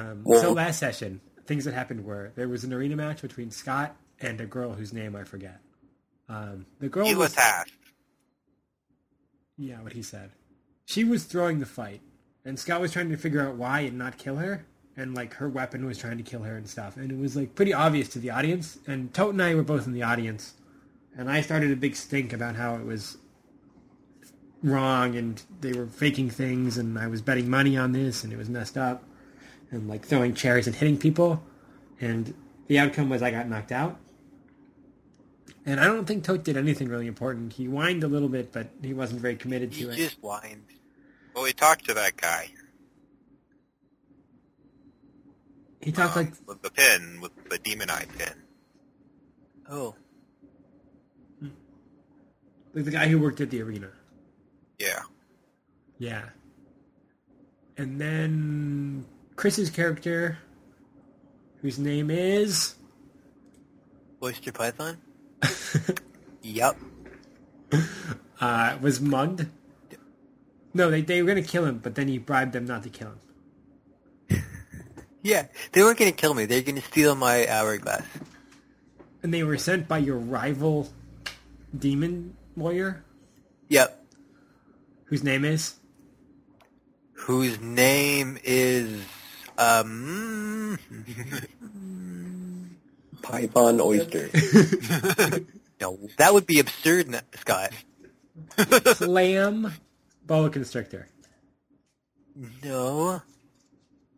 Um, Well- so last session, things that happened were there was an arena match between Scott and a girl whose name I forget. Um, the girl He was was yeah, what he said. She was throwing the fight, and Scott was trying to figure out why and not kill her, and like her weapon was trying to kill her and stuff, and it was like pretty obvious to the audience. And Tote and I were both in the audience, and I started a big stink about how it was wrong and they were faking things, and I was betting money on this, and it was messed up, and like throwing chairs and hitting people, and the outcome was I got knocked out. And I don't think Tote did anything really important. He whined a little bit, but he wasn't very committed He to it. He just whined. Well, we talked to that guy. He talked um, like with the pin, with the demon eye pin. Oh. like the guy who worked at the arena. Yeah. Yeah. And then Chris's character, whose name is Oyster Python? Yup. uh, was mugged. No, they they were gonna kill him, but then he bribed them not to kill him. Yeah, they weren't going to kill me. They're going to steal my hourglass. And they were sent by your rival demon lawyer, Yep. whose name is Whose name is um. Python oyster. no, that would be absurd, Scott. Clam Boa Constrictor. No,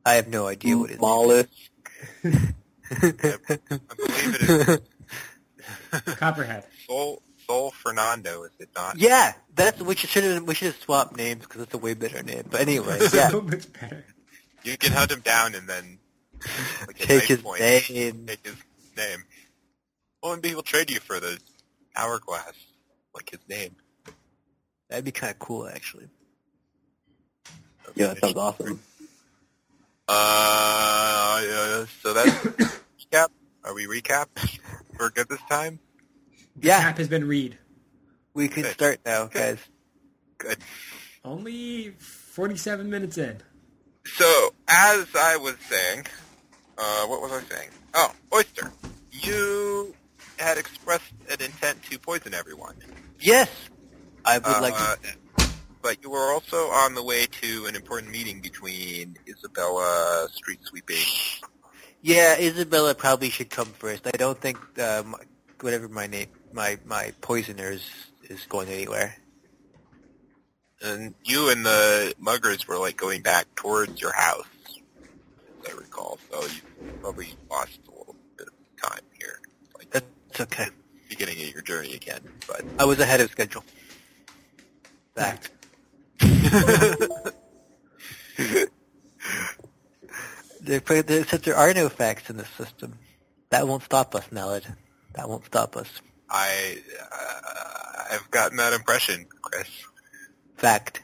I have no idea what it is. Mollusk. I believe it is Copperhead. Sol, Sol Fernando, is it not? yeah, that's we should have we should have swapped names because it's a way better name. But anyway, So yeah, much better. You can hunt him down and then like, take his point, name. Take his name. Well, and people trade you for the hourglass, like his name. That'd be kind of cool, actually. Yeah, that sounds awesome. Uh, yeah, so that's recap. Are we recap? We're good this time. Yeah, Cap has been read. we can Good. start now, guys. Good. Only 47 minutes in. So, as I was saying, uh, what was I saying? Oh, Oyster, you had expressed an intent to poison everyone. Yes, I would like Uh, to. But you were also on the way to an important meeting between Isabella Street Sweeping. Yeah, Isabella probably should come first. I don't think uh, my, whatever my name, my my poisoner is, is going anywhere. And you and the muggers were like going back towards your house, I recall. So you probably lost a little bit of time here, like That's okay. beginning of your journey again. But I was ahead of schedule. Fact. There, there, since there are no facts in the system, that won't stop us, Naled. That won't stop us. I, uh, I've gotten that impression, Chris. Fact.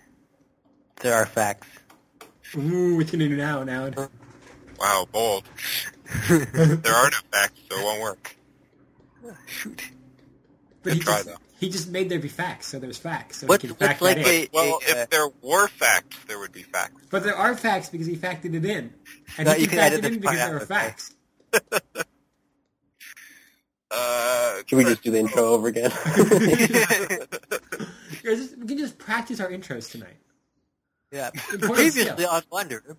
There are facts. Ooh, it's gonna do now, now. Wow, bold. there are no facts, so it won't work. Shoot. But Good he try, just, though. he just made there be facts, so there's facts. So What's- he can fact like that in. a- Well, uh, if there were facts, there would be facts. But there are facts because he factored it in. And No, he you can can fact it in because part there are facts. Uh, Should we just do the intro over again? Or just- we can just practice our intros tonight. Yeah. Previously on Wonder.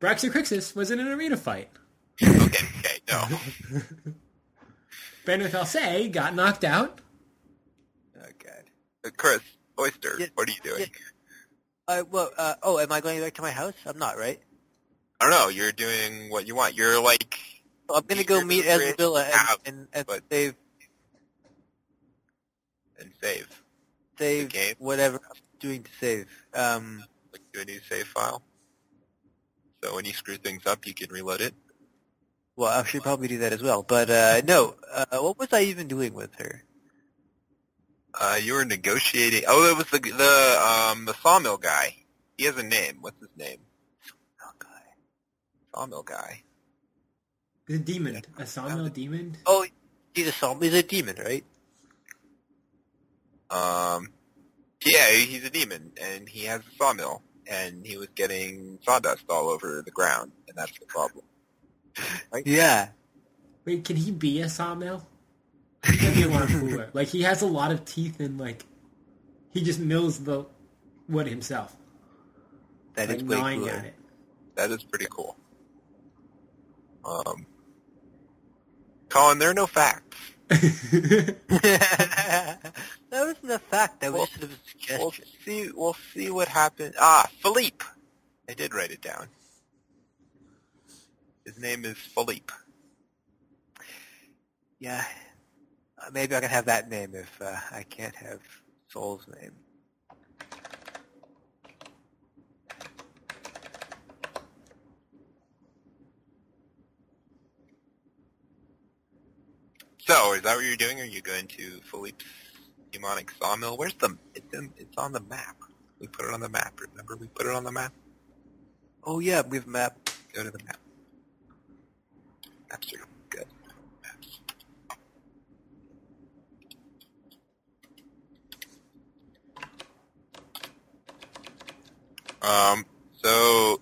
Braxiocrixis was in an arena fight. okay, okay, no. Ben with Alcé got knocked out. Oh, God. Uh, Chris, Oyster, Yeah, what are you doing? yeah. Uh, well, uh, oh, am I going back to my house? I'm not, right? I don't know. You're doing what you want. You're like, Well, I'm gonna go meet gonna and, out, and, and but- save and save. save whatever I'm doing to save. Um, Like do a new save file. So when you screw things up, you can reload it. well, I should probably do that as well. But uh, no, uh, what was I even doing with her? Uh, you were negotiating. Oh, it was the the um the sawmill guy. He has a name. What's his name? Sawmill guy. Sawmill guy. The demon. A sawmill demon? Oh, he's a som- he's a demon, right? Um, yeah, he's a demon, and he has a sawmill, and he was getting sawdust all over the ground, and that's the problem. Yeah. Wait, can he be a sawmill? That'd be a lot cooler. Like he has a lot of teeth and like he just mills the wood himself. That like is way gnawing cooler. at it. That is pretty cool. Um, Colin, there are no facts. That wasn't a fact. That was Well, sort of a We'll see. We'll see what happens. Ah, Philippe. I did write it down. His name is Philippe. Yeah. Maybe I can have that name if uh, I can't have Sol's name. So, is that what you're doing? Are you going to Philippe's demonic sawmill? Where's the? It's in, It's on the map. We put it on the map. Remember, we put it on the map. Oh yeah, we have map. Go to the map. Maps are good. Maps. Um, so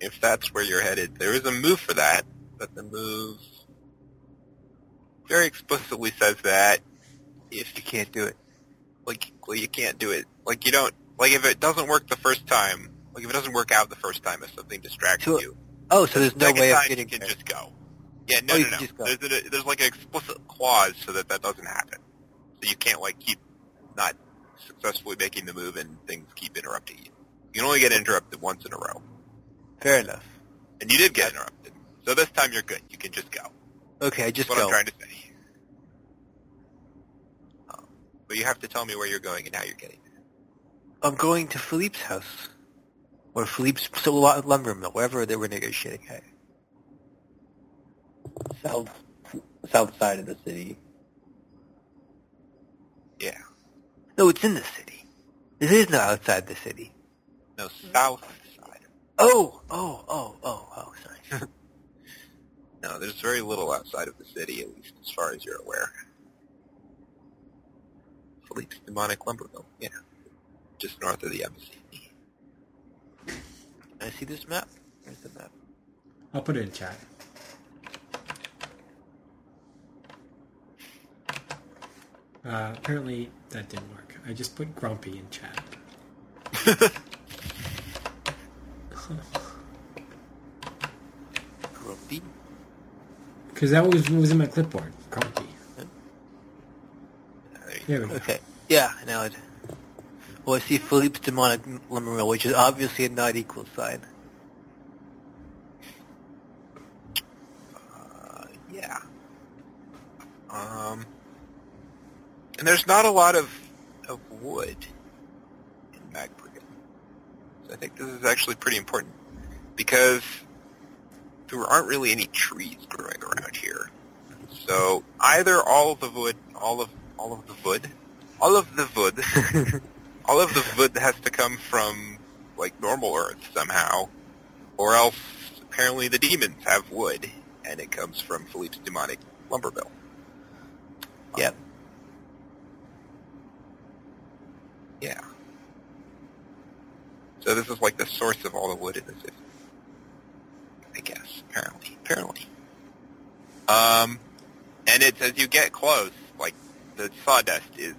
if that's where you're headed, there is a move for that, but the move very explicitly says that if You can't do it. like well, you can't do it. Like you don't like if it doesn't work the first time. Like if it doesn't work out the first time, if something distracts So- you, Oh, so there's no way of getting you can there. just go. Yeah, no, Oh, you no, no. just go. There's, a, there's like an explicit clause so that that doesn't happen. So you can't like keep not successfully making the move and things keep interrupting you. You can only get interrupted once in a row, Fair enough. and you did get interrupted. So this time you're good. You can just go. Okay, I just what go. I'm trying to say. Um, but you have to tell me where you're going and how you're getting there. I'm going to Philippe's house. Or Philippe's so- lumber mill, wherever they were negotiating at. South, south side of the city. Yeah. No, it's in the city. This is not outside the city. No, south side. Oh, oh, oh, oh, oh, sorry. No, there's very little outside of the city, at least as far as you're aware. Philippe's Demonic Lumber Mill, yeah. Just north of the embassy. Can I see this map? Where's the map? I'll put it in chat. Uh, apparently that didn't work. I just put grumpy in chat. Grumpy? Because that was was in my clipboard. Go. Okay. Yeah, now it. Well, I see Philippe's demonic lumber mill, which is obviously a not equal sign. Uh, yeah. Um, and there's not a lot of, of wood in Magbriggan. So I think this is actually pretty important because there aren't really any trees growing around here. So either all of the wood, all of all of the wood, all of the wood, all of the wood has to come from like normal Earth somehow, or else apparently the demons have wood, and it comes from Philippe's demonic lumber mill. Yep. Um, yeah. So this is like the source of all the wood in the city. I guess, apparently. Apparently. Um, and it's as you get close, like, the sawdust is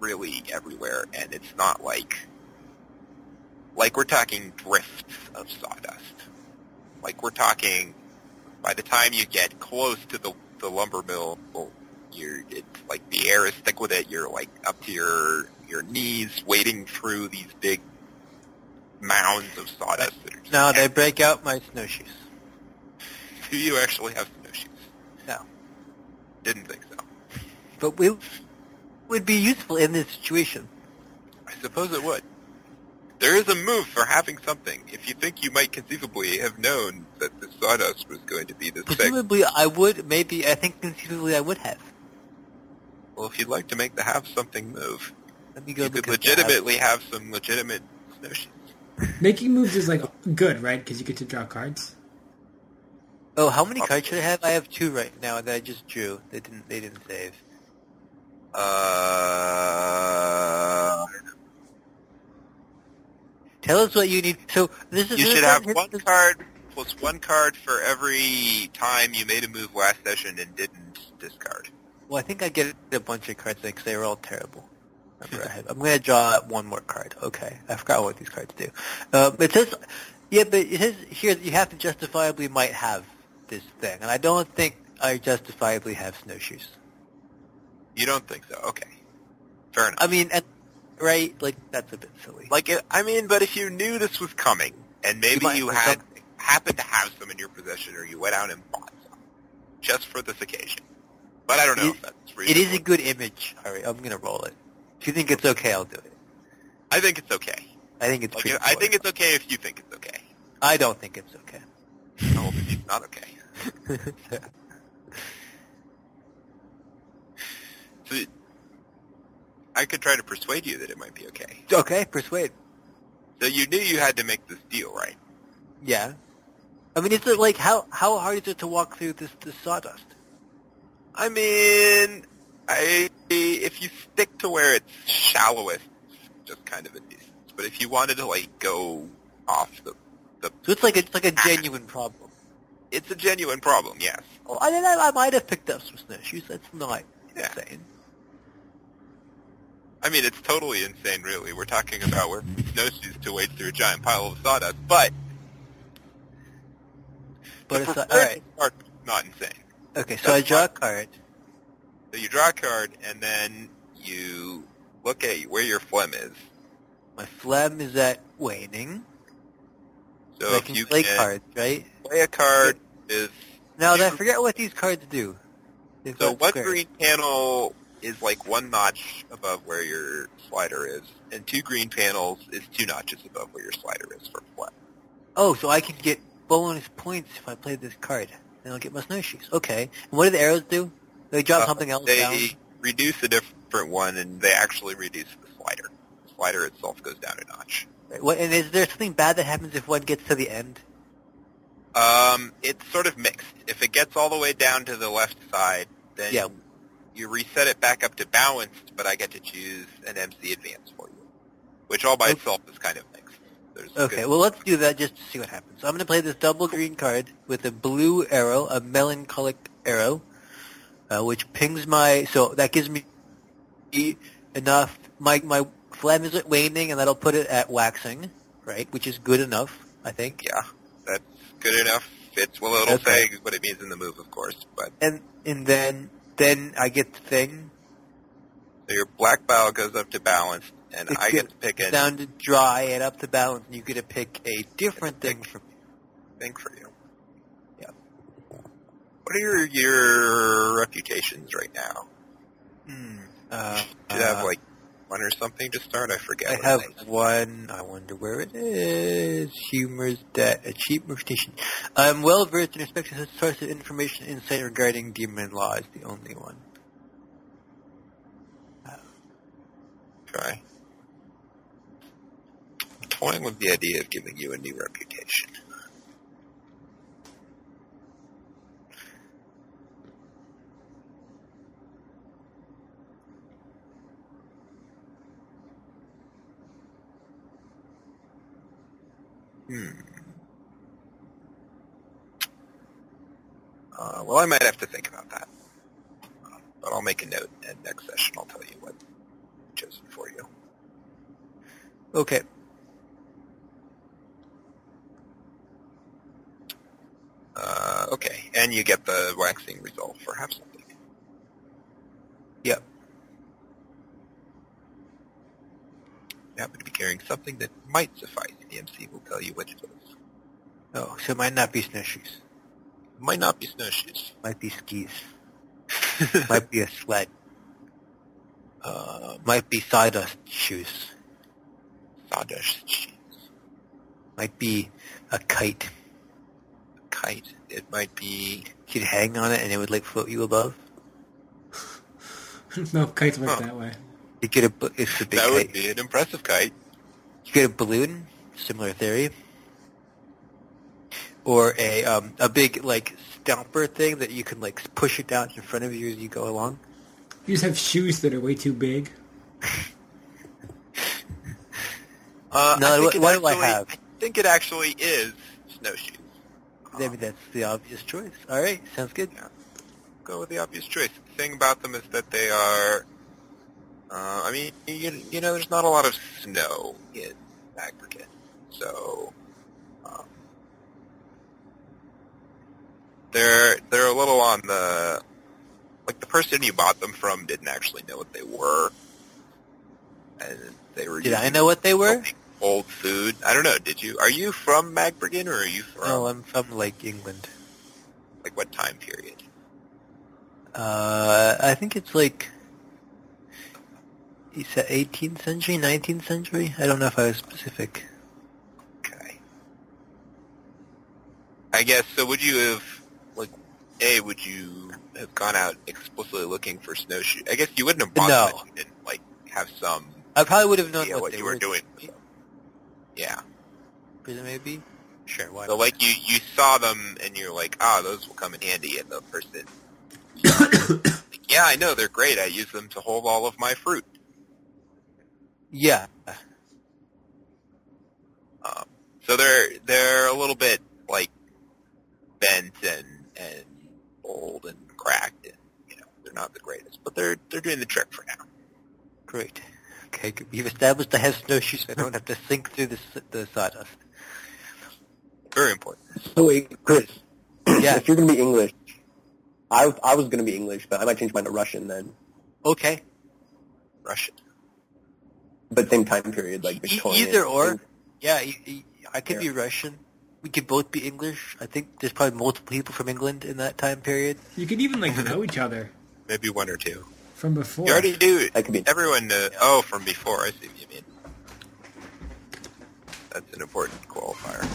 really everywhere, and it's not like, like we're talking drifts of sawdust. Like we're talking, by the time you get close to the, the lumber mill, well, you're, it's like the air is thick with it, you're like up to your, your knees wading through these big mounds of sawdust that are just Now they break out my snowshoes. Do you actually have snowshoes? No. Didn't think so. But we would be useful in this situation. I suppose it would. There is a move for having something. If you think you might conceivably have known that the sawdust was going to be this thick, Presumably, I would. Maybe I think conceivably I would have. well, if you'd like to make the have something move, Let me go. you could at the app. legitimately have some legitimate snowshoes. Making moves is like good, right? Because you get to draw cards. Oh, how many cards should I have? I have two right now that I just drew. They didn't. They didn't save. Uh, Tell us what you need. So this is You this should have one this- card plus one card for every time you made a move last session and didn't discard. Well, I think I get a bunch of cards because they were all terrible. I'm going to draw one more card. Okay, I forgot what these cards do. Um, it says, yeah, but it says here that you have to justifiably might have this thing, and I don't think I justifiably have snowshoes. You don't think so? Okay. Fair enough. I mean, and, right? Like that's a bit silly. Like, it, I mean, but if you knew this was coming, and maybe might you had something. happened to have some in your possession, or you went out and bought some, just for this occasion. But I don't know It- if that's reasonable. is a good image. All right, I'm going to roll it. If you think it's okay, I'll do it. I think it's okay. I think it's Like. I think it's okay if you think it's okay. I don't think it's okay. No, it's not okay. So, I could try to persuade you that it might be okay. okay, persuade. So you knew you had to make this deal, right? Yeah. I mean, is it like how how hard is it to walk through this this sawdust? I mean, I if you stick to where it's shallowest, it's just kind of a distance. But if you wanted to like go off the, the So it's like a, it's like a genuine problem. It's a genuine problem. Yes. Well, oh, I mean, I, I might have picked up some snowshoes. That's not Yeah. insane. I mean, it's totally insane, really. We're talking about wearing snowshoes to wade through a giant pile of sawdust, but But it's not, all right. part not insane. Okay, so I That's draw a card. So you draw a card, and then you look at where your phlegm is. My phlegm is at waning. So I can you play can cards, right? play a card is Now, I forget what these cards do. They've so one squares. green panel is like one notch above where your slider is, and two green panels is two notches above where your slider is for phlegm. Oh, so I can get bonus points if I play this card. Then I'll get my snowshoes. Okay. And what do the arrows do? They drop Uh, something else down? they down? reduce a different one, and they actually reduce the slider. The slider itself goes down a notch. What, and is there something bad that happens if one gets to the end? Um, it's sort of mixed. If it gets all the way down to the left side, then Yeah. you reset it back up to balanced, but I get to choose an MC advance for you, which all by Okay. itself is kind of mixed. There's Okay, well let's do that just to see what happens. So I'm going to play this double green card with a blue arrow, a melancholic arrow, uh, which pings my. So that gives me enough. My my phlegm is at waning, and that'll put it at waxing, right? Which is good enough, I think. yeah, that's good enough. It's well, it'll Okay. say what it means in the move, of course. But And and then then I get the thing. so your black bile goes up to balanced, and It I get to pick a down to dry and up to balance, and you get to pick a different thing from me. thing for you. Yeah. What are your your reputations right now? Hmm. Uh, Do you have like one or something to start? I forget. I have one. I wonder where it is. Humor's debt. A cheap reputation. I'm well versed in respect to such source of information and insight regarding demon law is the only one. Uh, try. I'm toying with the idea of giving you a new reputation. Hmm. Uh, well, I might have to think about that. Uh, but I'll make a note, and next session I'll tell you what I've chosen for you. Okay. Uh, okay, and you get the waxing result for have something. Yep. Happen to be carrying something that might suffice. The MC will tell you what it is. Oh, so it might not be snowshoes. It might not be snowshoes. Might be skis. might be a sled. uh, Might be sawdust shoes. sawdust shoes. Might be a kite. A kite. It might be. You'd hang on it and it would like float you above. no, kites work Huh. that way. You get a, it's a big That kite. would be an impressive kite. You get a balloon, similar theory, or a um, a big like stomper thing that you can like push it down in front of you as you go along. You just have shoes that are way too big. Uh, No, I think what- it what do I have? I think it actually is snowshoes. Maybe that's the obvious choice. All right, sounds good. Go with the obvious choice. The thing about them is that they are. Uh, I mean, you, you know, there's not a lot of snow in Magbricket, so um, they're they're a little on the like the person you bought them from didn't actually know what they were, and they were. Did I know what they were? Old food. I don't know. Did you? Are you from Magbricken or are you from No, I'm from like England. like what time period? Uh, I think it's like. You said 18th century, 19th century. I don't know if I was specific. Okay. I guess so. Would you have like a? Would you have gone out explicitly looking for snowshoe? I guess you wouldn't have bought No. them if you didn't like have some I probably would have known what, what you were. were doing. Yeah. Maybe. Sure. Why So not? like you you saw them and you're like, ah, those will come in handy, and the person. yeah, I know they're great. I use them to hold all of my fruit. Yeah. Um, so they're they're a little bit like bent and and old and cracked, and you know they're not the greatest, but they're they're doing the trick for now. Great. Okay, good. we've established I have snowshoes. so I don't have to sink through the, the sawdust. Very important. So wait, Chris. Yeah. if you're gonna be English, I I was gonna be English, but I might change mine to Russian then. Okay. Russian. But same time period, like Victorian. either or. Yeah, I could be Russian. We could both be English. I think there's probably multiple people from England in that time period. You could even like know each other Maybe one or two. from before. You already do. That could be. Everyone. Uh, oh, from before. I see what you mean. That's an important qualifier.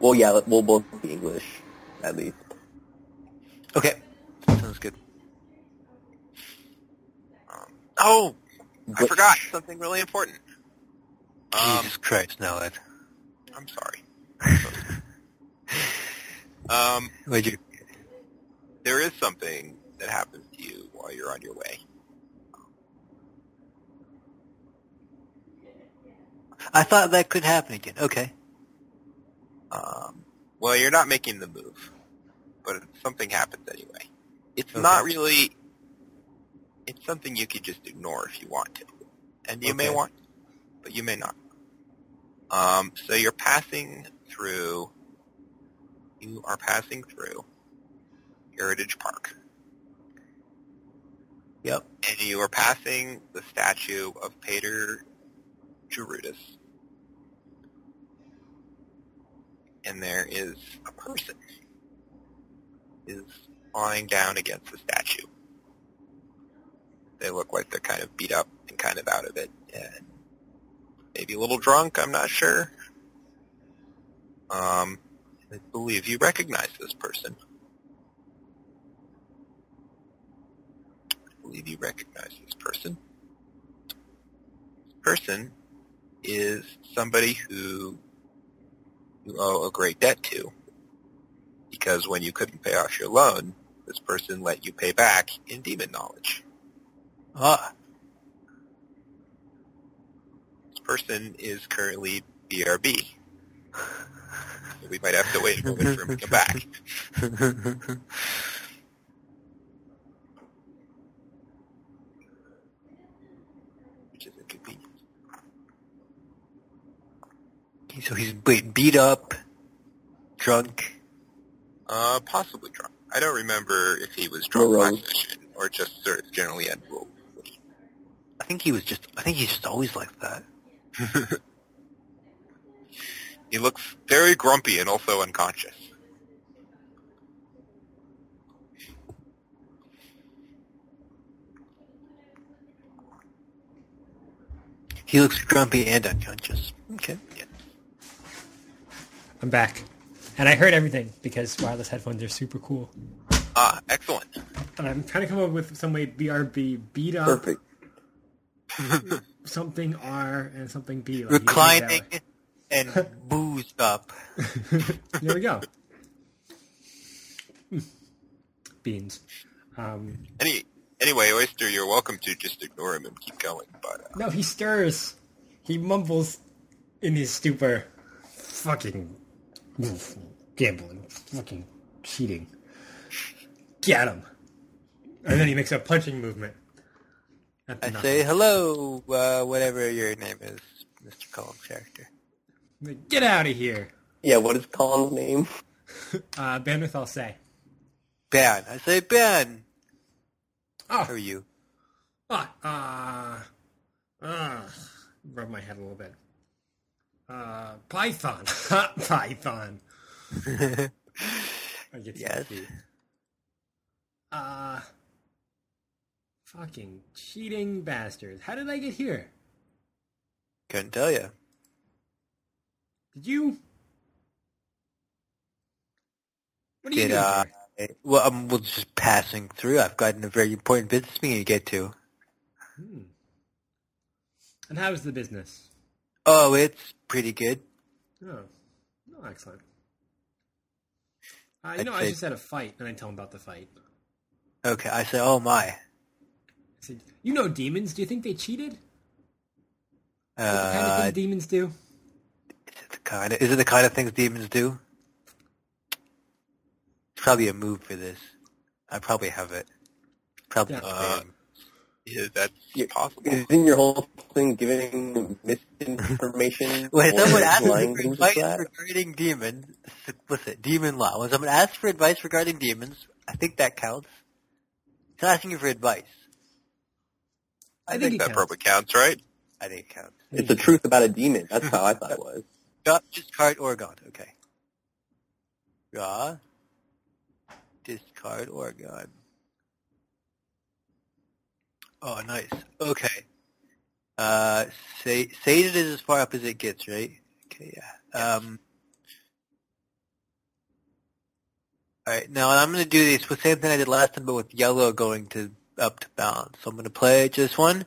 Well, yeah, we'll both be English, at least. Okay. Sounds good. Um, oh, I forgot something really important. Um, Jesus Christ, now Ed. I'm sorry. um, What'd you... there is something that happens to you while you're on your way. I thought that could happen again. Okay. Um, well, you're not making the move, but something happens anyway. It's Okay. not really. It's something you could just ignore if you want to, and you may want, but you may not. Um, so you're passing through. You are passing through Heritage Park, Yep. and you are passing the statue of Pater Gerudus. And there is a person is lying down against the statue. They look like they're kind of beat up and kind of out of it, and maybe a little drunk. I'm not sure. Um, I believe you recognize this person. I believe you recognize this person. This person is somebody who you owe a great debt to. Because when you couldn't pay off your loan, this person let you pay back in demon knowledge. Ah. This person is currently BRB. So we might have to wait a moment for him to come back. Which is inconvenient. so he's beat up, drunk. Uh, possibly drunk. I don't remember if he was drunk Wrong. last session or just sort of generally unruly. I think he was just. I think he's just always like that. He looks very grumpy and also unconscious. He looks grumpy and unconscious. Okay. I'm back. And I heard everything because wireless headphones are super cool. Ah, excellent. And I'm trying to come up with some way BRB beat up Perfect. something R and something B. Like you do it that Reclining and boozed up. there we go. Beans. Um, Any anyway, Oyster, you're welcome to just ignore him and keep going. But uh, no, he stirs. He mumbles in his stupor. Fucking gambling. Fucking cheating. Get him. And then he makes a punching movement. I knuckles. say hello, uh, whatever your name is, Mr. Colin's character. Get out of here. Yeah, what is Colin's name? Uh, Bandwidth, I'll say. Ben. I say Ben. How Oh, are you? ah, ah, ah. Rub my head a little bit. Uh, Python. Python. I get Yes. Uh, fucking cheating bastards. How did I get here? Couldn't tell you. Did you? What are you Did doing uh, well, I'm well, just passing through. I've gotten a very important business meeting to get to. Hmm. And how's the business? Oh, it's pretty good. Oh, no, excellent. Uh, you I'd know, I just had a fight, and I tell him about the fight. Okay, I say, oh my. I said, "You know demons? Do you think they cheated? What kind of Uh, things demons do?" is it the kind of is it the kind of things demons do? It's probably a move for this. I probably have it. Probably. Yeah. Uh, yeah, that's Yeah. possible. Isn't your whole thing giving misinformation? When or someone asks lying for advice like that? regarding demons, what's it? Demon law. When someone asks for advice regarding demons, I think that counts. It's asking you for advice. I, I think, think that counts. probably counts, right? I think it counts. It's the truth about a demon. That's how I thought it was. Draw, discard Oregon. Okay. Draw. Discard Oregon. Oh, nice. Okay. Uh, say, Sated is as far up as it gets, right? Okay, yeah. Um, alright, now I'm going to do this with the same thing I did last time, but with yellow going to up to balance. So I'm going to play just one.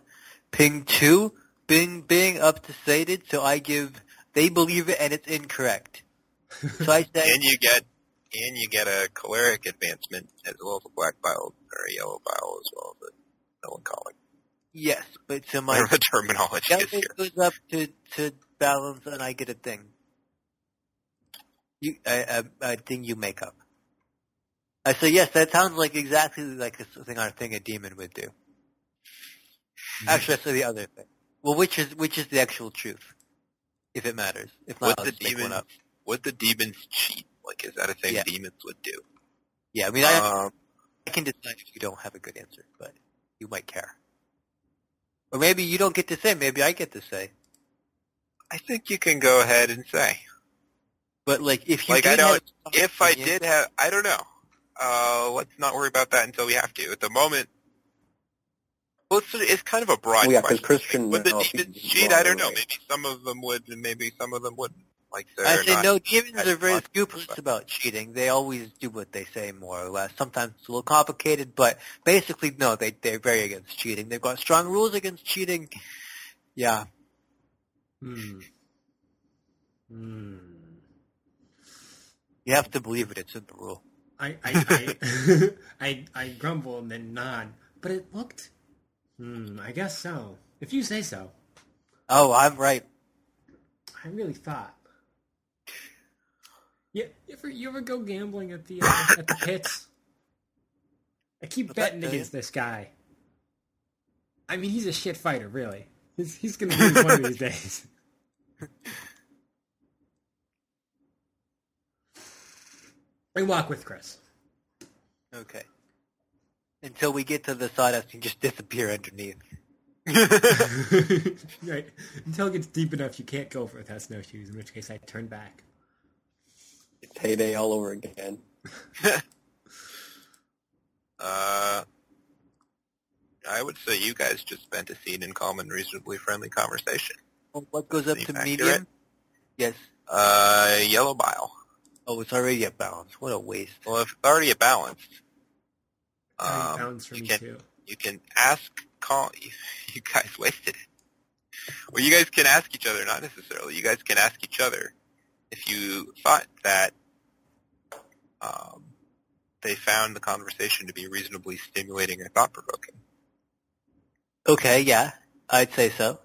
Ping two. Bing, bing, up to Sated, so I give they believe it and it's incorrect. So I say, And you get and you get a choleric advancement as well as a black bile or a yellow bile as well as a melancholic. yes, but so my the terminology is here. goes up to, to balance and I get a thing. You, a, a, a thing you make up. I say, yes, that sounds like exactly like a thing I think a demon would do. Actually, that's the other thing. Well, which is, which is the actual truth? If it matters. If not, Would I'll the just make one demons up. would the demons cheat? Like is that a thing Yeah. demons would do? Yeah, I mean, I, Um, I can decide if you don't have a good answer, but you might care. Or maybe you don't get to say, maybe I get to say. I think you can go ahead and say. But like, if you Like I don't if I did have I don't know. Uh let's not worry about that until we have to. At the moment well, it's, it's kind of a broad Well, yeah, question. Christian Would the knows demons cheat? I don't know. Maybe some of them would, and maybe some of them wouldn't. Like they're I say not. no, demons are very scrupulous but- about cheating. They always do what they say, more or less. Sometimes it's a little complicated, but basically, no, they they're very against cheating. They've got strong rules against cheating. Yeah, Hmm. Hmm. you have to believe it. It's in the rule. I I I, I I grumble and then nod, but it looked. Hmm. I guess so. If you say so. Oh, I'm right. I really thought. Yeah, you ever you ever go gambling at the uh, at the pits? I keep betting against this guy. I mean, he's a shit fighter, really. He's he's gonna lose one of these days. I walk with Chris. Okay. Until we get to the sawdust and just disappear underneath. right. Until it gets deep enough, you can't go for without snowshoes. In which case, I turn back. It's heyday all over again. Uh, I would say you guys just spent a scene in calm and reasonably friendly conversation. Oh, What goes up Seem to accurate. medium? Yes. Uh, yellow bile. Oh, it's already at balance. What a waste. Well, if it's already balanced, balance, um, for you me can too. you can ask call. You, you guys wasted it. Well, you guys can ask each other, not necessarily. You guys can ask each other if you thought that um, they found the conversation to be reasonably stimulating or thought-provoking. Okay, yeah, I'd say so.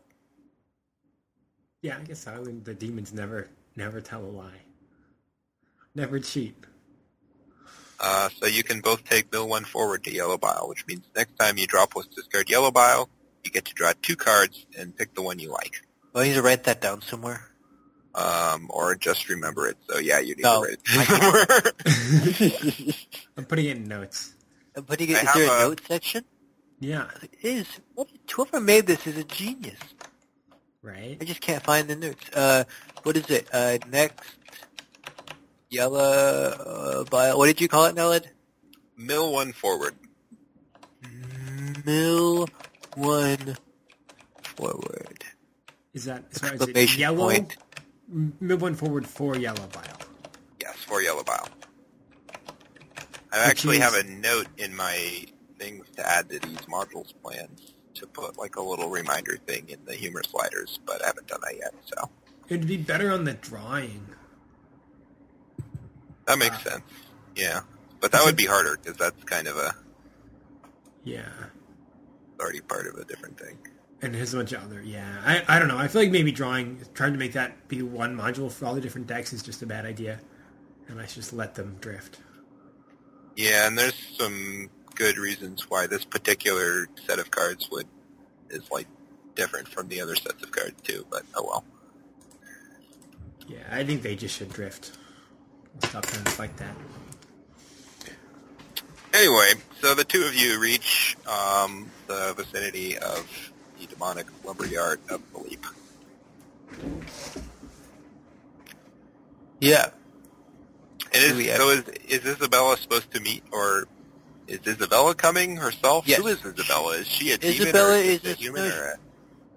Yeah, I guess. I mean, the demons never, never tell a lie. Never cheat. Uh, so you can both take mill one forward to yellow bile, which means next time you draw plus discard yellow bile, you get to draw two cards and pick the one you like. Well, I need to write that down somewhere. Um, or just remember it. So yeah, you need No. to write it somewhere. I'm putting it in notes. I'm putting it, I is there a a- note section? Yeah, It is. What, whoever made this is a genius. right? I just can't find the notes. Uh, what is it? Uh, next, yellow, uh, bio, what did you call it, Nelid? mill one forward. Mill one forward. Is that so is it Exclamation yellow? point. Move one forward for yellow bile. Yes, for yellow bile. I actually is- have a note in my things to add to these modules plans to put like a little reminder thing in the humor sliders, but I haven't done that yet. So It'd be better on the drawing. that makes Ah. sense. Yeah, but that would be harder because that's kind of a Yeah. already part of a different thing. And there's a bunch of other, yeah. I, I don't know. I feel like maybe drawing, trying to make that be one module for all the different decks is just a bad idea. And I should just let them drift. Yeah, and there's some good reasons why this particular set of cards would is like different from the other sets of cards too. But oh well. Yeah, I think they just should drift. Stop trying to fight that. Anyway, so the two of you reach um, the vicinity of the demonic lumberyard of Philippe. Yeah. And is, so is, is Isabella supposed to meet, or is Isabella coming herself? Yes. Who is Isabella? Is she a demon or is, is she a a- human? Or a,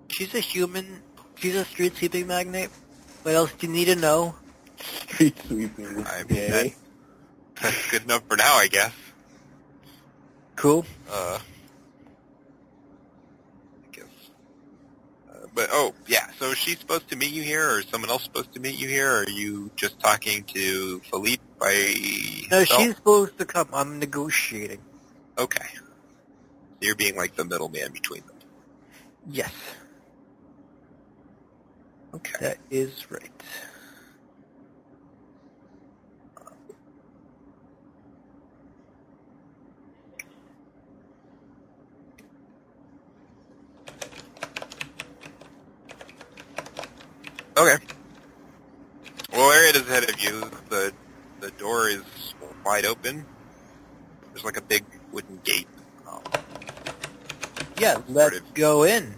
She's a human. She's a street sweeping magnate. What else do you need to know? Street sweeping. I mean, that- that's good enough for now, I guess. Cool. Uh, I guess. Uh, but oh yeah, so is she supposed to meet you here, or is someone else supposed to meet you here? Or are you just talking to Philippe by No, she's supposed to come. I'm negotiating. okay. So you're being like the middleman between them. Yes, Okay. that is right. Okay. Is ahead of you. The the door is wide open. There's like a big wooden gate. Um, Yeah, let's of. go in.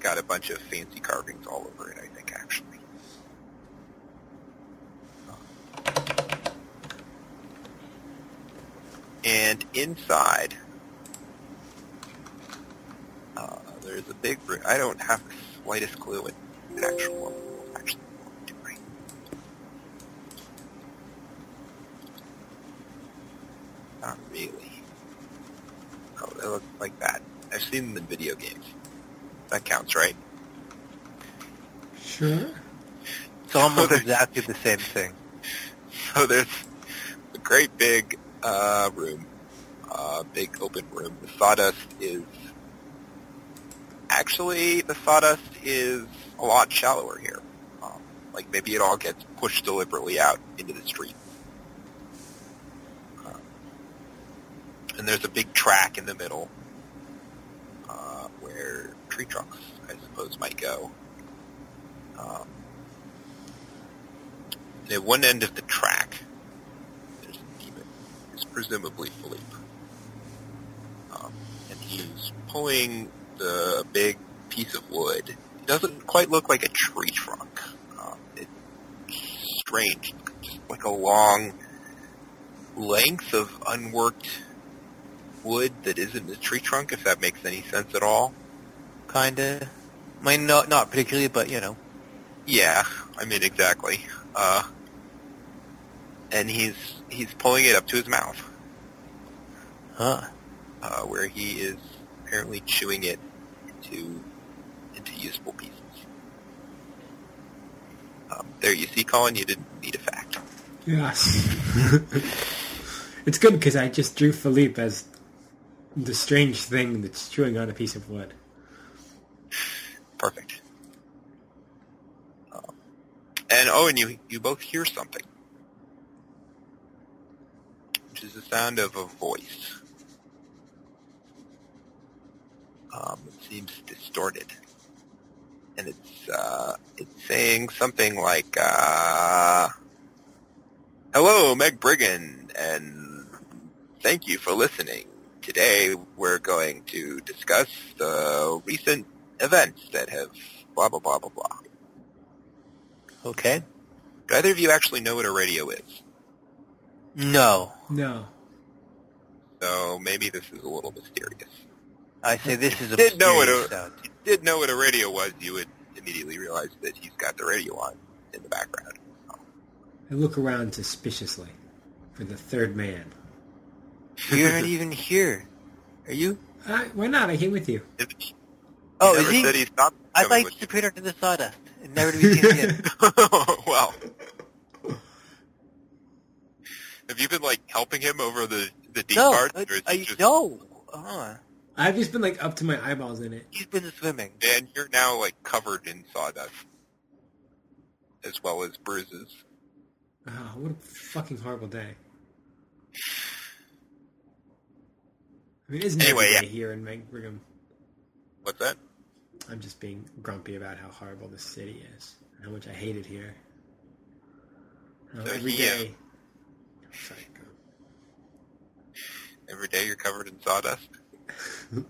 got a bunch of fancy carvings all over it, I think, actually. And inside, uh, there's a big room. I don't have the slightest clue what actual actually doing. Not really. Look like that. I've seen them in video games. That counts, right? Sure. It's almost exactly the same thing. So there's a great big uh, room, uh, big open room. The sawdust is actually the sawdust is a lot shallower here. Um, like maybe it all gets pushed deliberately out into the street. And there's a big track in the middle uh, where tree trunks, I suppose, might go. Um, at one end of the track, there's a demon. It's presumably Philippe. Um, and he's pulling the big piece of wood. It doesn't quite look like a tree trunk. Um, it's strange. Just like a long length of unworked wood that isn't a tree trunk, if that makes any sense at all. Kinda. I mean, not not particularly, but you know. Yeah, I mean exactly. Uh, and he's he's pulling it up to his mouth, Huh. uh, where he is apparently chewing it into into useful pieces. Um, there you see, Colin. You didn't need a fact. Yes. It's good because I just drew Philippe as the strange thing that's chewing on a piece of wood. Perfect. Um, and oh, and you you both hear something, which is the sound of a voice. Um, it seems distorted, and it's uh, it's saying something like, uh, "Hello, Meg Brigham, and thank you for listening. Today we're going to discuss the recent events that have blah blah blah blah blah." Okay. Do either of you actually know what a radio is? No. No. So maybe this is a little mysterious. I say this is a Did know what a- sound. You did know what a radio was, you would immediately realize that he's got the radio on in the background. I look around suspiciously for the third man. You're not even here. Are you? Uh, why not? I came with you. He Oh, never is he? said he's not I coming thought he with disappeared under the sawdust and never to be seen again. you. well, have you been like helping him over the the deep no, parts, I, or is I, he just? no. Uh, I've just been like up to my eyeballs in it. he's been swimming. And you're now like covered in sawdust, as well as bruises. Oh, what a fucking horrible day. I mean, isn't Anyway, every yeah. day here in Meg Brigham? What's that? I'm just being grumpy about how horrible this city is and how much I hate it here. How So every he, uh, day. Sorry, go. Every day you're covered in sawdust.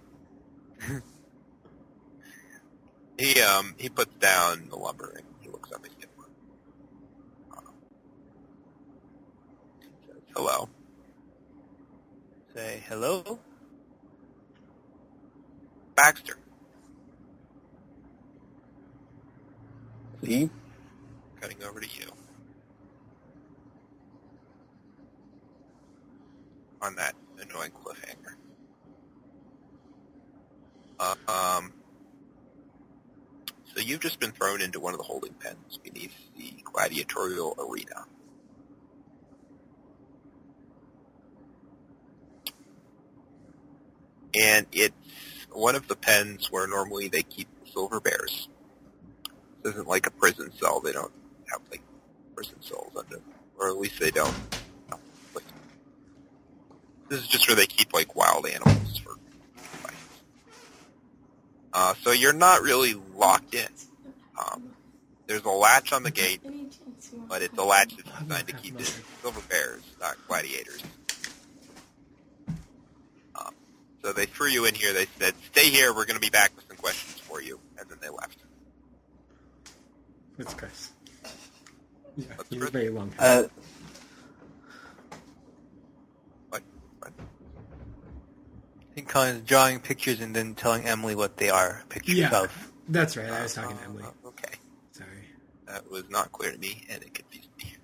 he um he puts down the lumber and he looks up at you. Hello. Say hello. Baxter. See? Cutting over to you. On that annoying cliffhanger. Uh, um, so you've just been thrown into one of the holding pens beneath the gladiatorial arena. And it's one of the pens where normally they keep silver bears. This isn't like a prison cell. They don't have like prison cells under, or at least they don't. no, like- this is just where they keep like wild animals for. Uh, so you're not really locked in. Um, there's a latch on the gate, but it's a latch that's designed to keep in silver bears, not gladiators. Um, so they threw you in here. They said, "Stay here. We're going to be back with some questions for you," and then they left. That's Chris. Yeah, That's he's very long. Uh, What? What? I think Colin's drawing pictures and then telling Emily what they are pictures Yeah. of. That's right. I was talking to Uh, Emily. Okay, Sorry. that was not clear to me, and it confused me.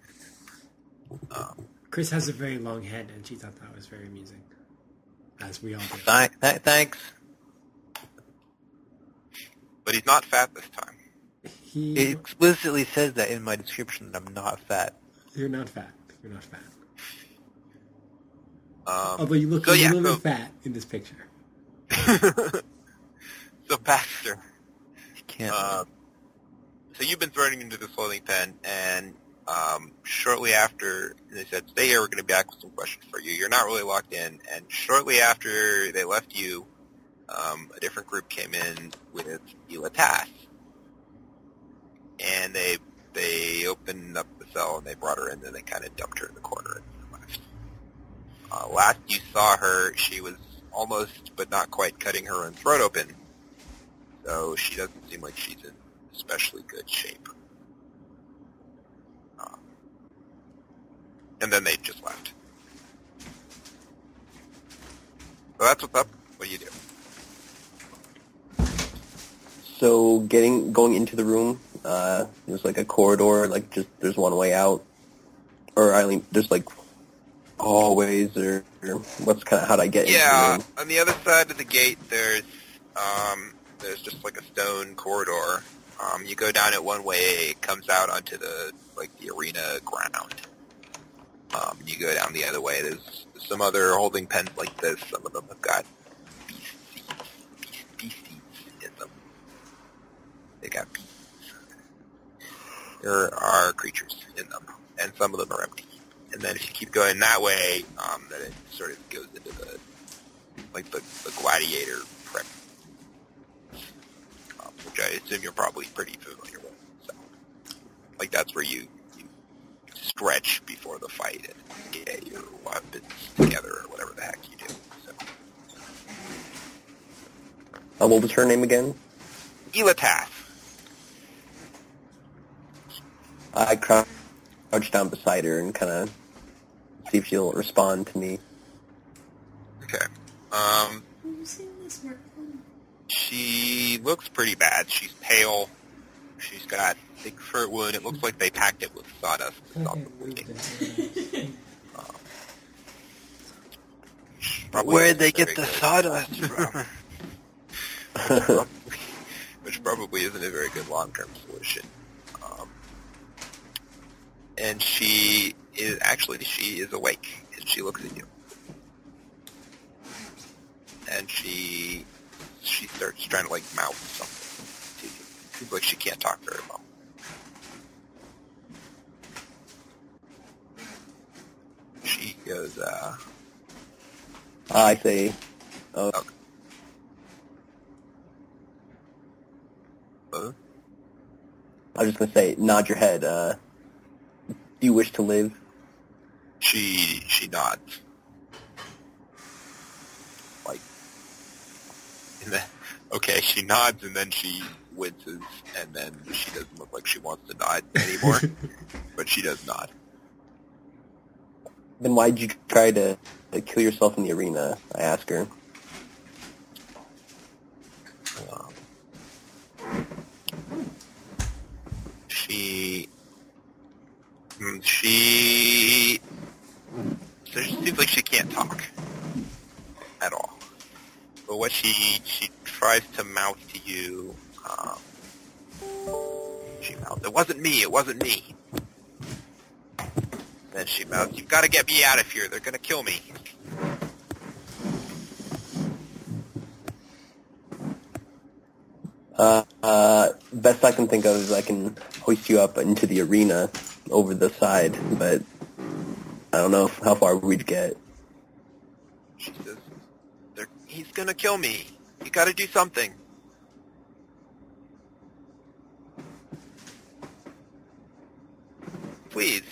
Um, Chris has a very long head, and she thought that was very amusing. As we all do. Th- th- thanks. but he's not fat this time. He, It explicitly says that in my description that I'm not fat. you're not fat. You're not fat. Um, Although you look so a yeah, little so- bit fat in this picture. so Baxter, You can't. um, so you've been thrown into the holding pen, and um, shortly after they said, "Stay here. We're going to be back with some questions for you." You're not really locked in, and shortly after they left you, um, a different group came in with Ela Tass, and they they opened up the cell and they brought her in, and they kind of dumped her in the corner and left. Uh, last you saw her, she was almost but not quite cutting her own throat open, so she doesn't seem like she's in especially good shape. And then they just left. So that's what's up. What do you do? so getting going into the room, uh, there's like a corridor, like just there's one way out, or I mean, there's like hallways, or, or what's kind of how do I get Yeah, into the on the other side of the gate, there's um, there's just like a stone corridor. Um, you go down it one way, it comes out onto the like the arena ground. Um, you go down the other way. There's some other holding pens like this. Some of them have got beasties, beast, beasties in them. They got beasts. There are creatures in them, and some of them are empty. And then if you keep going that way, um, then it sort of goes into the like the, the gladiator prep, um, which I assume you're probably pretty familiar with. So, like that's where you stretch before the fight and get your weapons together or whatever the heck you do. So, Uh, what was her name again? Elitath. I crouch down beside her and kind of see if she'll respond to me. Okay. Um, Using the smartphone. she looks pretty bad. She's pale. She's got big fur wound. It looks like they packed it with sawdust to stop the bleeding. Probably Where'd they get the good. sawdust from? which probably isn't a very good long-term solution. Um, and she is actually she is awake and she looks at you, and she she starts trying to like mouth something you. She can't talk very well. She goes, uh, I see. oh, uh, I was just gonna say, nod your head. Uh, do you wish to live? She she nods. Like and then okay, she nods and then she winces and then she doesn't look like she wants to nod anymore. but she does nod. Then why'd you try to kill yourself in the arena? I ask her. Um, she hmm, she so it seems like she can't talk at all. But what she she tries to mouth to you, um, she mouths, "It wasn't me. It wasn't me." Then she mouths, "You've got to get me out of here. They're gonna kill me." Uh, uh, best I can think of is I can hoist you up into the arena over the side, but I don't know how far we'd get. She says, "He's gonna kill me. You got to do something." Please.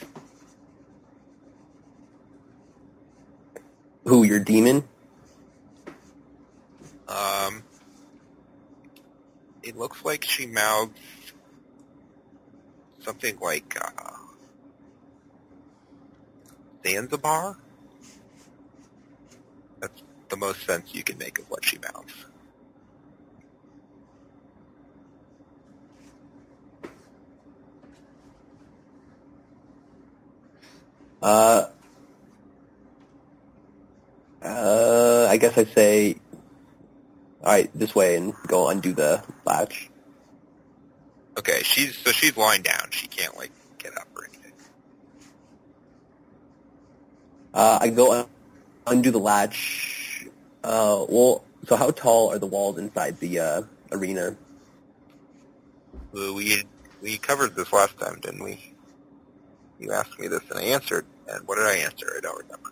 Who, your demon? Um, it looks like she mouths something like uh, Zanzibar. That's the most sense you can make of what she mouths. Uh, uh, I guess I'd say, alright, this way and go undo the latch. Okay, she's so she's lying down. She can't like get up or anything. Uh, I go un- undo the latch. Uh, well, so how tall are the walls inside the, uh, arena? Well, We we covered this last time, didn't we? You asked me this and I answered. And what did I answer? I don't remember.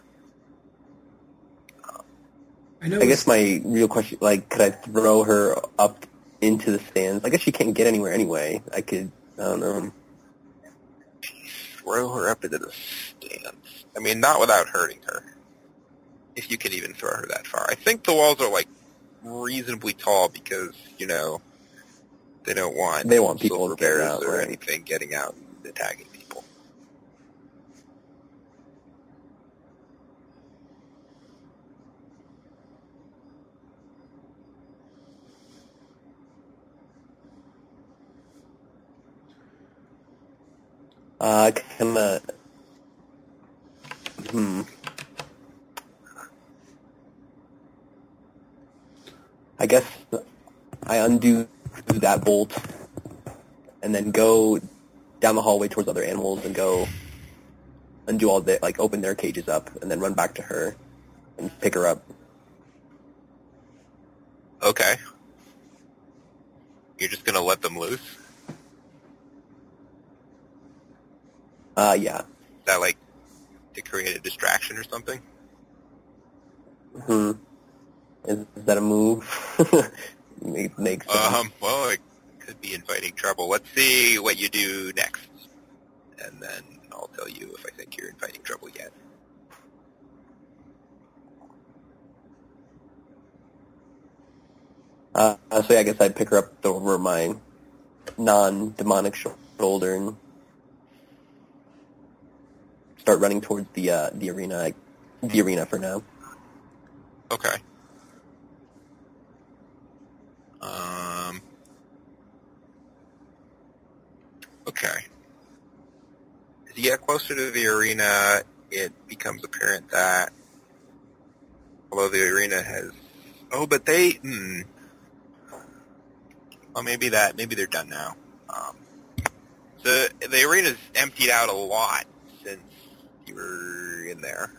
I know. I guess my real question, like, could I throw her up into the stands? I guess she can't get anywhere anyway. I could, I don't know. throw her up into the stands. I mean, not without hurting her. If you can even throw her that far. I think the walls are like reasonably tall because, you know, they don't want They want people to get out, or right. anything getting out and attacking people. Uh, can, uh, hmm. I guess I undo that bolt and then go down the hallway towards other animals and go undo all the like open their cages up, and then run back to her and pick her up. Okay. You're just gonna let them loose? Uh, yeah. Is that like to create a distraction or something? Hmm. Is, is that a move? Make, makes sense. Um, well, it could be inviting trouble. Let's see what you do next. And then I'll tell you if I think you're inviting trouble yet. Uh, so yeah, I guess I'd pick her up over my non-demonic shoulder and start running towards the uh, the arena. The arena for now. Okay. Um. Okay. As you get closer to the arena, it becomes apparent that although the arena has oh, but they hmm. Well, maybe that maybe they're done now. Um, the the arena's emptied out a lot since you were in there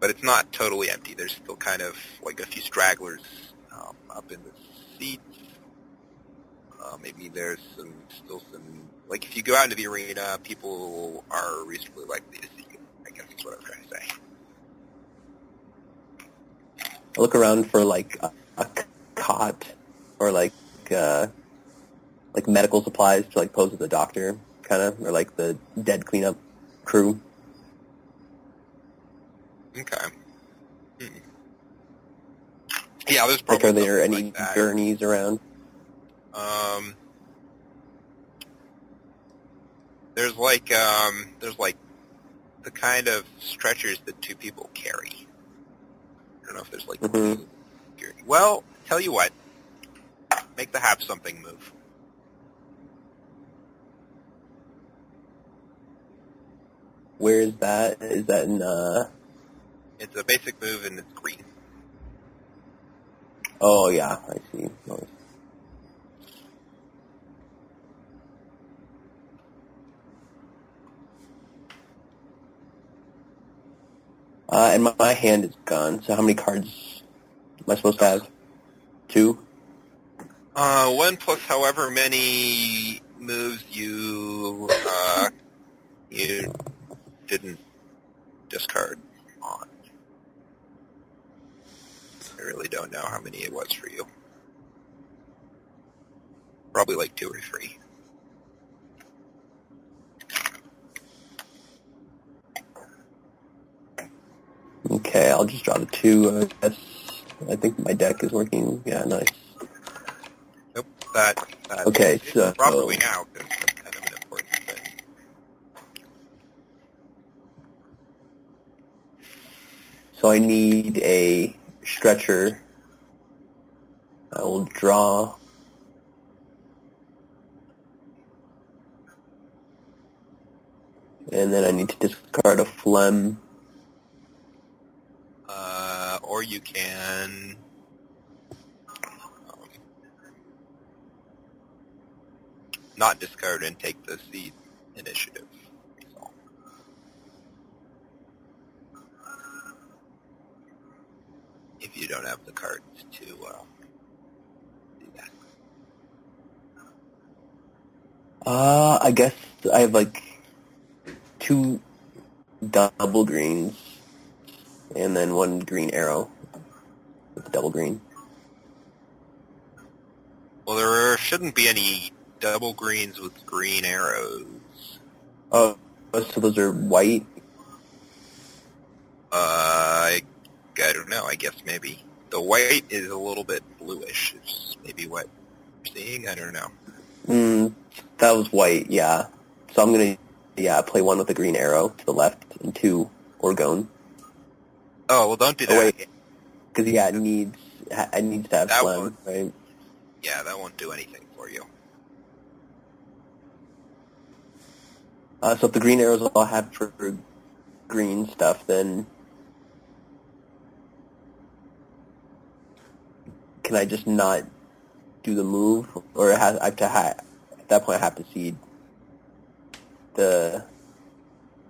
but it's not totally empty. There's still kind of like a few stragglers um, up in the seats. Uh, maybe there's some still some like if you go out into the arena, people are reasonably likely to see you. I guess is what I'm trying to say. I look around for like a, a cot or like uh, like medical supplies to like pose as a doctor, kind of, or like the dead cleanup crew. Okay. Hmm. Yeah, there's Like, probably are there any like gurneys around? Um, there's like um, there's like the kind of stretchers that two people carry. I don't know if there's like. Mhm. Well, tell you what, make the have something move. Where is that? Is that in? uh It's a basic move and it's green. Oh yeah, I see. Nice. Uh, and my, my hand is gone. So how many cards am I supposed to have? Two. Uh, one plus however many moves you uh, you didn't discard on. I really don't know how many it was for you. Probably like two or three. Okay, I'll just draw the two. I guess. I think my deck is working. Yeah, nice. Nope, that. that Okay, so- probably now kind of an important thing. So I need a stretcher. I will draw. And then I need to discard a phlegm. Uh, or you can. Um, not discard and take the cede initiative. If you don't have the cards to uh, do that. Uh, I guess I have like two double greens and then one green arrow with double green. Well, there shouldn't be any double greens with green arrows. Oh, so those are white? Uh, I, I don't know. I guess maybe the white is a little bit bluish. Is maybe what you're seeing. I don't know. Mm, that was white, yeah. So I'm gonna, yeah, play one with a green arrow to the left and two Orgone. Oh well, don't do that. Oh. Because, yeah, it needs, it needs to have That phlegm, right? Yeah, that won't do anything for you. Uh, so if the green arrows all have for green stuff, then can I just not do the move, or has, I have to ha- at that point I have to cede the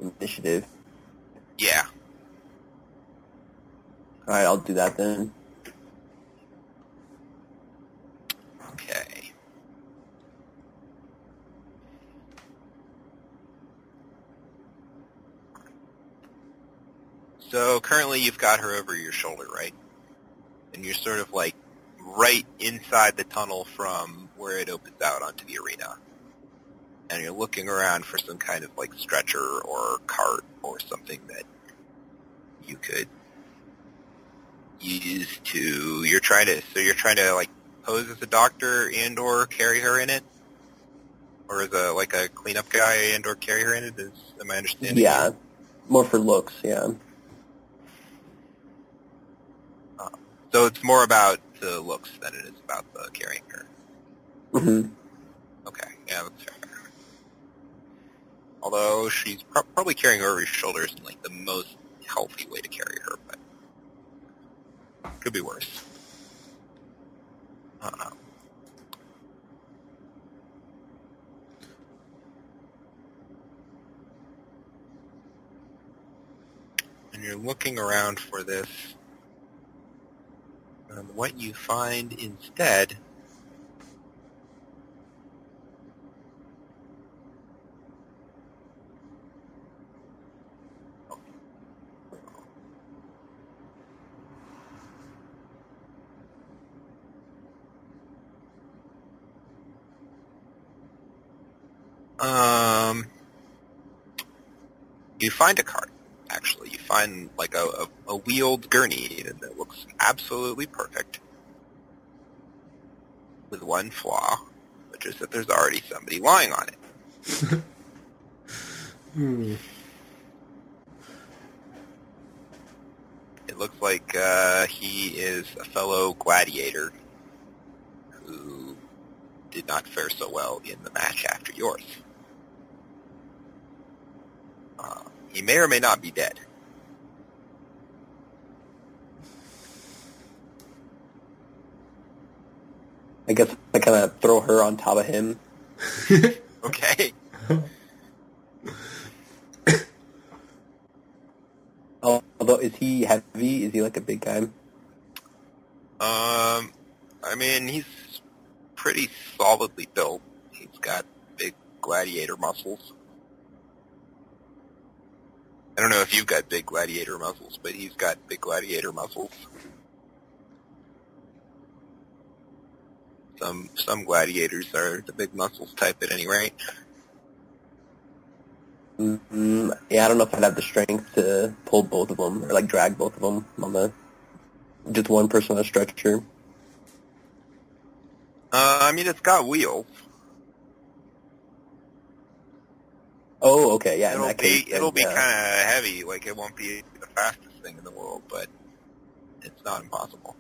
initiative? Yeah. All right, I'll do that then. Okay. So currently you've got her over your shoulder, right? And you're sort of like right inside the tunnel from where it opens out onto the arena. And you're looking around for some kind of like stretcher or cart or something that you could use to, you're trying to, so you're trying to like pose as a doctor and or carry her in it? Or as a, like a cleanup guy and or carry her in it? Is, am I understanding? Yeah, more for looks. Yeah. Uh, so it's more about the looks than it is about the carrying her. hmm Okay, yeah, that's fair. Although she's pro- probably carrying her over her shoulders in like the most healthy way to carry her, but could be worse. Uh, and you're looking around for this. Um, what you find instead Um, you find a cart. Actually, you find like a, a, a wheeled gurney that looks absolutely perfect, with one flaw, which is that there's already somebody lying on it. Hmm. It looks like uh, he is a fellow gladiator who did not fare so well in the match after yours. Uh, he may or may not be dead. I guess I kind of throw her on top of him. Okay. Oh, Although, is he heavy? Is he like a big guy? Um, I mean, he's pretty solidly built. He's got big gladiator muscles. I don't know if you've got big gladiator muscles, but he's got big gladiator muscles. Some some gladiators are the big muscles type at any rate. mm Yeah, I don't know if I'd have the strength to pull both of them or like drag both of them on the just one person on a stretcher. Uh, I mean, it's got wheels. Oh, okay, yeah. In it'll that be case, it'll be kind of heavy. Like it won't be the fastest thing in the world, but it's not impossible.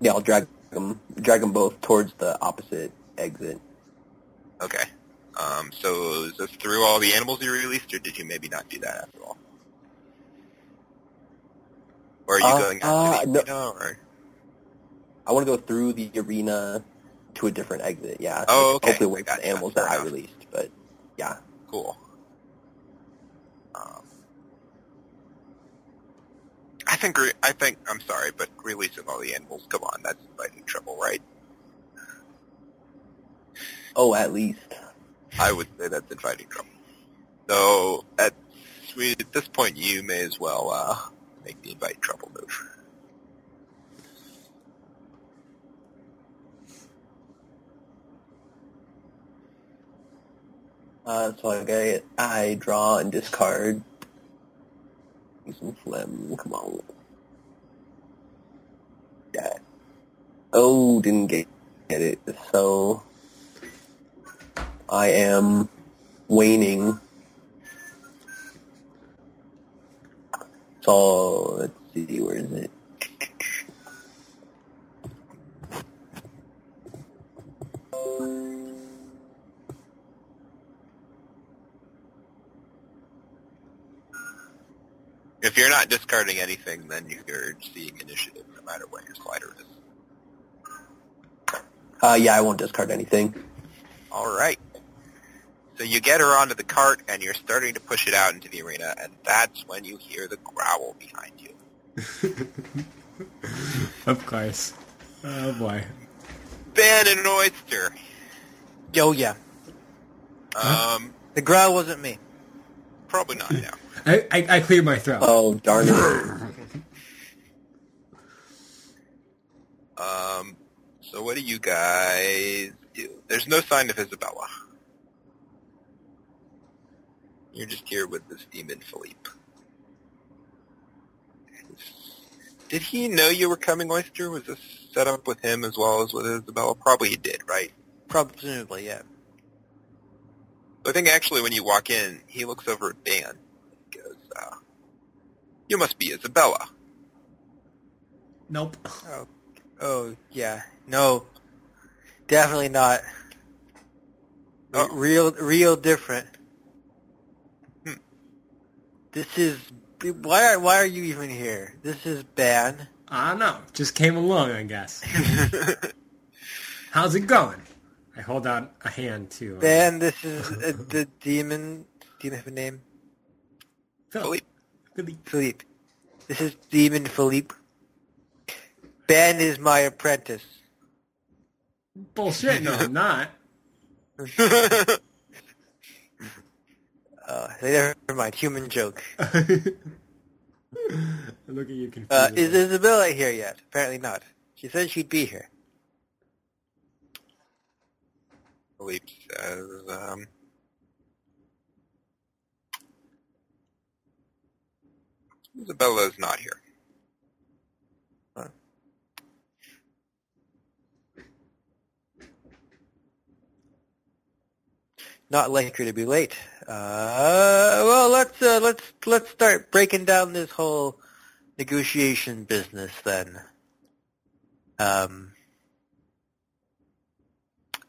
Yeah, I'll drag them, drag them both towards the opposite exit. Okay. Um, so is this through all the animals you released, or did you maybe not do that after all? Or are you Uh, going uh, after the no. arena, or I want to go through the arena to a different exit. Yeah. Oh, okay. Hopefully, away from the animals that I released, but yeah. Cool? Um, I think re- I think I'm sorry, but releasing all the animals, come on, that's inviting trouble, right? Oh, at least. I would say that's inviting trouble. So at at this point, you may as well uh, make the invite trouble move. Uh, so I get, I draw and discard. Some phlegm. Come on. Yeah. Oh, didn't get, get it. So I am waning. So let's see, where is it? If you're not discarding anything, then you're seeing initiative no matter what your slider is. Uh, yeah, I won't discard anything. All right. So you get her onto the cart, and you're starting to push it out into the arena, and that's when you hear the growl behind you. of course. Oh boy. Ben and an Oyster. Oh yeah, Um, the growl wasn't me. probably not now. I, I, I cleared my throat. Oh darn it! Um, so what do you guys do? There's no sign of Isabella. You're just here with this demon Philippe. Did he know you were coming, Oyster? Was this set up with him as well as with Isabella? Probably he did, right? Probably, presumably, yeah. I think actually when you walk in, he looks over at Dan. He you must be Isabella. Nope. Oh, oh yeah. No, definitely not. Oh. Real, real different. Hmm. This is why are why are you even here? This is ban. I don't know. Just came along, I guess. How's it going? I hold out a hand to uh, Ban. This is uh, the demon. Do you have a name? Phil. Philippe. Philippe. Philippe. This is Demon Philippe. Ben is my apprentice. Bullshit. No, I'm not. Uh, never mind. Human joke. Look at you confused. Uh, is Isabella here yet? Apparently not. She said she'd be here. Philippe says, um, Isabella's not here. Not likely to be late. Uh, well, let's uh, let's let's start breaking down this whole negotiation business then. Um,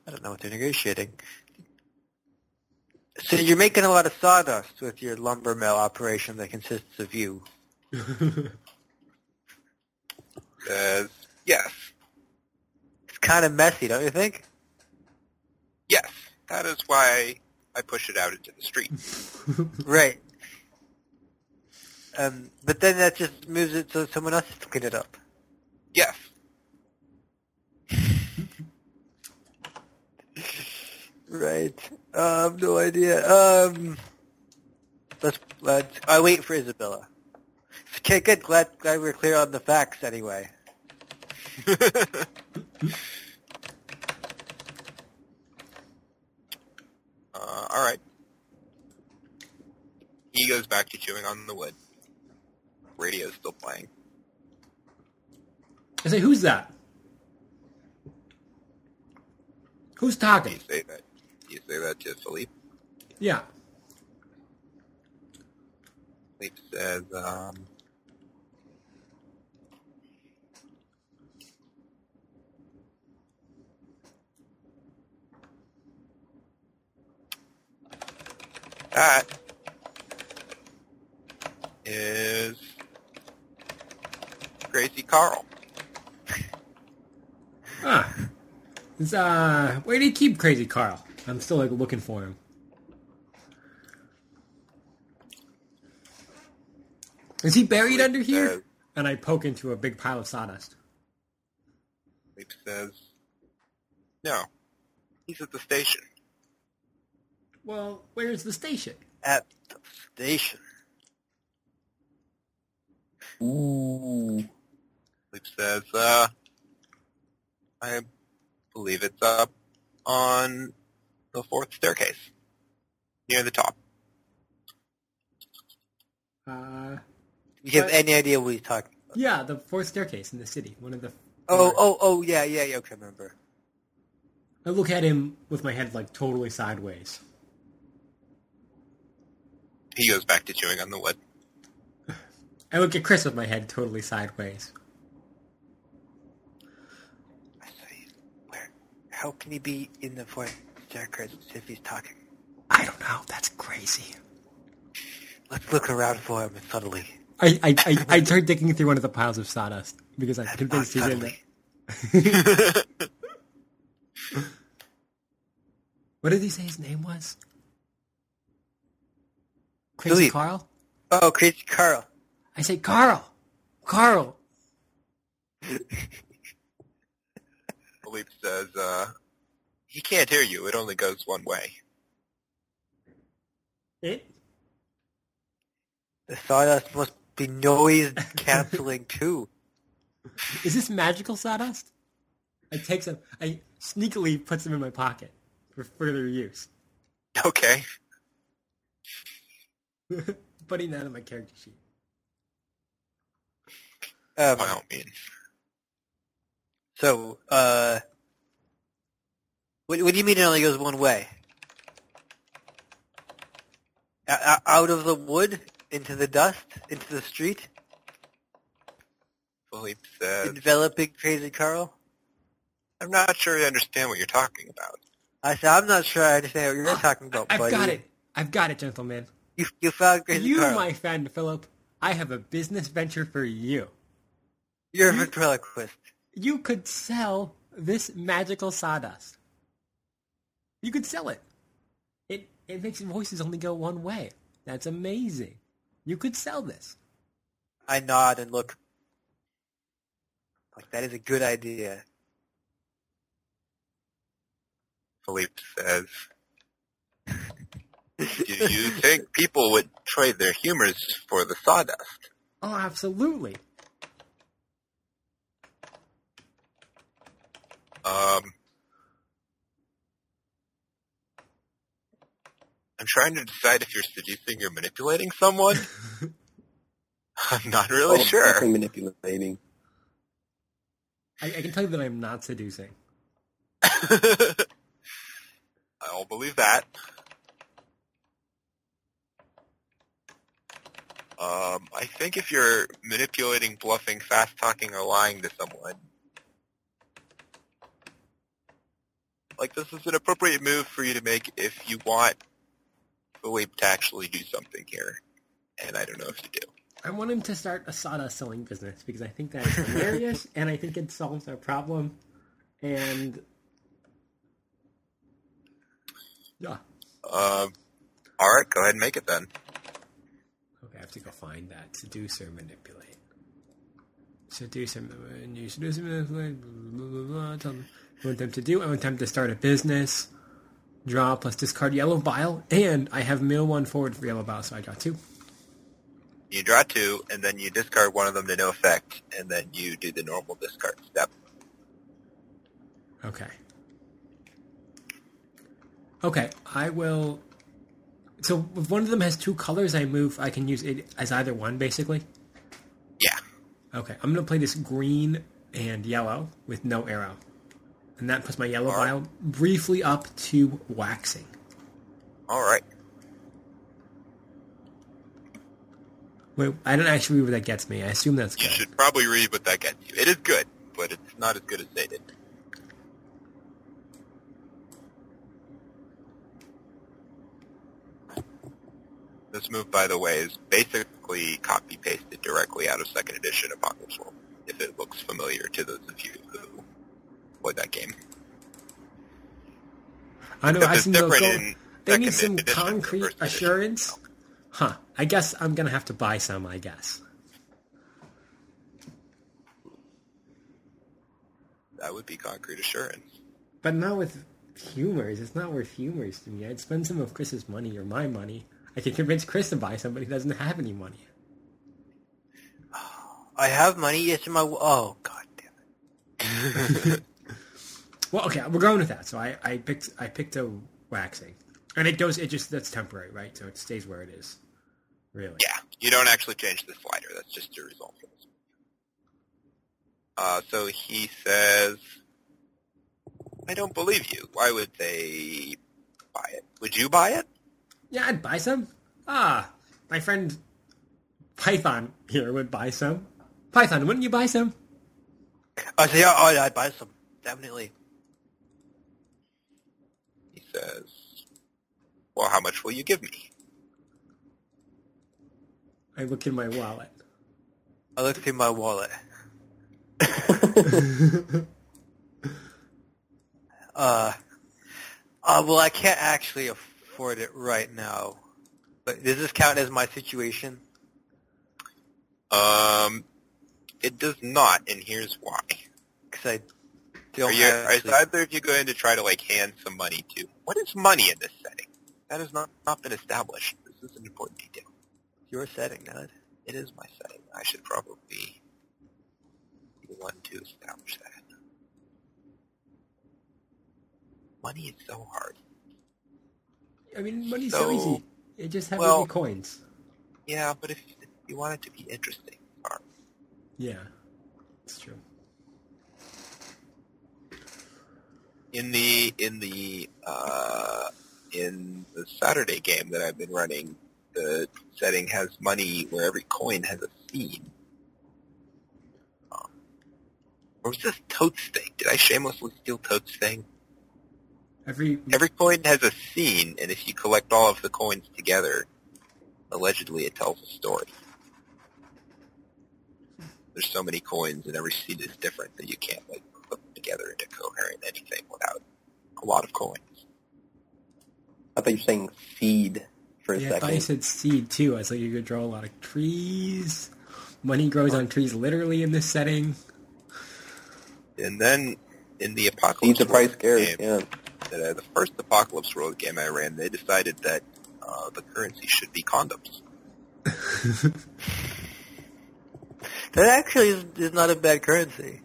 I don't know what they're negotiating. So you're making a lot of sawdust with your lumber mill operation that consists of you. Says, yes, It's kind of messy, don't you think? yes, that is why I push it out into the street. Right. Um, but then that just moves it so someone else to clean it up. Yes. Right. I have no idea. Um, let's, let's, I wait for Isabella. Okay, good. Glad, glad we're clear on the facts anyway. Uh, all right. He goes back to chewing on the wood. Radio's still playing. I say, who's that? Who's Do talking? you say that? Do you say that to Philippe? Yeah. Philippe says, um, that is Crazy Carl. Ah. It's, uh, where do you keep Crazy Carl? I'm still like looking for him. Is he buried Philippe under here? says- And I poke into a big pile of sawdust. Philippe says, no, he's at the station. Well, where's the station? At the station. Ooh. Philippe says, uh, I believe it's up on the fourth staircase, near the top. Uh, Do you have any idea what he's talking about? yeah, the fourth staircase in the city. One of the. Oh, oh, oh, yeah, yeah, yeah, okay, I remember. I look at him with my head like totally sideways. He goes back to chewing on the wood. I look at Chris with my head totally sideways. I say, where, how can he be in the fourth staircase if he's talking? I don't know. That's crazy. Let's look around for him subtly. I I, I, I tried digging through one of the piles of sawdust because I'm That's convinced he's in there. What did he say his name was? Crazy Philippe. Carl. Oh, Crazy Carl. I say Carl. Carl. Philippe says, uh, he can't hear you. It only goes one way. It. The sawdust must be noise canceling too. Is this magical sawdust? I take some. I sneakily put some in my pocket for further use. Okay. Putting that on my character sheet. Um, By all means. So, uh, what, what do you mean it only goes one way? O- o- out of the wood into the dust into the street, Philippe says, enveloping Crazy Carl. I'm not sure I understand what you're talking about. I said, I'm not sure I understand what you're talking about, I've buddy. got it. I've got it, gentlemen. You, you found Crazy You, Carl. my friend Philip, I have a business venture for you. You're a ventriloquist. You could sell this magical sawdust. You could sell it. It it makes voices only go one way. That's amazing. You could sell this. I nod and look. Like that is a good idea. Philippe says, you think people would trade their humors for the sawdust? Oh, absolutely. Um, I'm trying to decide if you're seducing or manipulating someone. I'm not really Oh, sure. definitely manipulating. I, I can tell you that I'm not seducing. I'll believe that. Um, I think if you're manipulating, bluffing, fast talking, or lying to someone, like this is an appropriate move for you to make if you want Philippe to actually do something here. And I don't know if you do. I want him to start a sawdust selling business because I think that is hilarious and I think it solves our problem. And yeah, Um, all right, go ahead and make it then. Have to go find that seduce or manipulate. Seduce or you seduce or manipulate. Blah, blah, blah, tell them I want them to do. I want them to start a business. Draw plus discard yellow bile, and I have mill one forward for yellow bile, so I draw two. You draw two, and then you discard one of them to no effect, and then you do the normal discard step. Okay. Okay, I will. So if one of them has two colors, I move. I can use it as either one, basically. Yeah. Okay, I'm gonna play this green and yellow with no arrow, and that puts my yellow Alright. vial briefly up to waxing. All right. Wait, I don't actually read what that gets me. I assume that's good. You should probably read what that gets you. It is good, but it's not as good as they did. This move, by the way, is basically copy pasted directly out of second edition Apocalypse World, if it looks familiar to those of you who played that game. I know. Except I they'll go. They need some concrete first edition. assurance. Huh. I guess I'm gonna have to buy some. I guess. That would be concrete assurance. But not with humors. It's not worth humors to me. I'd spend some of Chris's money or my money. I can convince Chris to buy somebody who doesn't have any money. I have money. Yes, in my. Oh God damn it! Well, okay, we're going with that. So I, I picked I picked a waxing, and it goes. It just that's temporary, right? So it stays where it is. Really? Yeah, you don't actually change the slider. That's just your result. Uh, so he says, I don't believe you. Why would they buy it? Would you buy it? Yeah, I'd buy some. Ah, my friend Python here would buy some. Python, wouldn't you buy some? I say, oh, yeah, I'd buy some. Definitely. He says, well, how much will you give me? I look in my wallet. I look through my wallet. Uh, uh, well, I can't actually afford it right now, But does this count as my situation? Um, it does not, and here's why. Because I don't Are you, have are, either of you going to try to like hand some money to? What is money in this setting? That has not, not been established. This is an important detail. your setting, Nod. It is my setting. I should probably be the one to establish that. Money is so hard. I mean, money's so, So- easy. It just happens well- to be coins. Yeah, but if you want it to be interesting. Yeah, it's true. in the in the uh, in the Saturday game that I've been running, the setting has money where every coin has a. Um, or was this Toad's thing? Did I shamelessly steal Toad's thing? Every Every coin has a scene, and if you collect all of the coins together, allegedly it tells a story. There's so many coins, and every scene is different that you can't like put them together into coherent anything without a lot of coins. I thought you were saying seed for a yeah, I thought you said seed too. I was like, you could draw a lot of trees. Money grows on trees, literally in this setting. And then in the Apocalypse Seed's a price World scares, yeah. uh, the first Apocalypse World game I ran, they decided that uh, the currency should be condoms. That actually is, is not a bad currency.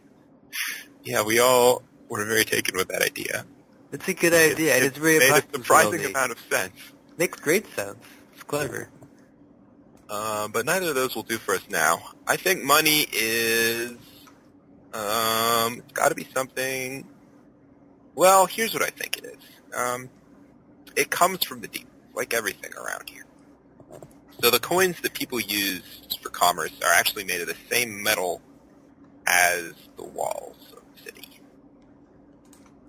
Yeah, we all were very taken with that idea. It's a good idea, and it it's very made a surprising amount of sense. Makes great sense. It's clever. Uh, but neither of those will do for us now. I think money is, um, it's got to be something. Well, here's what I think it is. Um, it comes from the deep, like everything around here. So the coins that people use for commerce are actually made of the same metal as the walls of the city,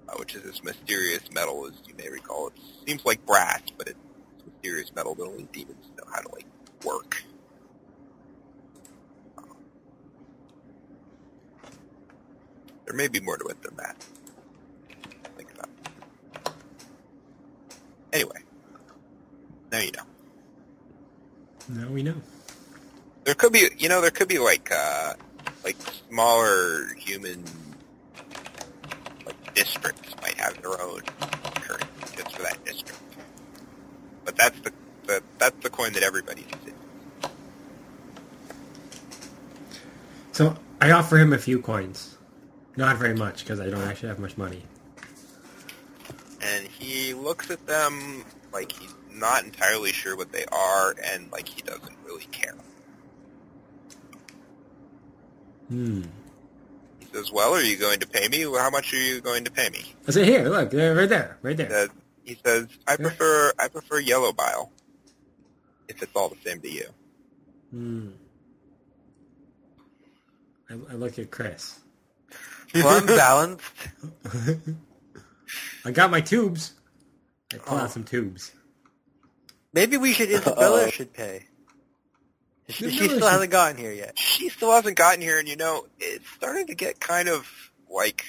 uh, which is this mysterious metal, as you may recall. It seems like brass, but it's a mysterious metal that only demons know how to like work. There may be more to it than that. Think about it. Anyway, now you know. Now we know. There could be, you know, there could be like, uh, like smaller human, like districts might have their own currency just for that district. But that's the, the that's the coin that everybody uses. So I offer him a few coins. Not very much because I don't actually have much money. And he looks at them like he's not entirely sure what they are and like he doesn't really care. Hmm. He says, well, are you going to pay me? How much are you going to pay me? I say, here, look, there, right there, right He there. says, he says I prefer, I prefer yellow bile if it's all the same to you. Hmm. I, I look at Chris. Well, I'm balanced. I got my tubes. I pulled Oh. out some tubes. Maybe we should, Isabella Uh-oh. should pay. She, Isabella she still should- hasn't gotten here yet. She still hasn't gotten here and you know, it's starting to get kind of like,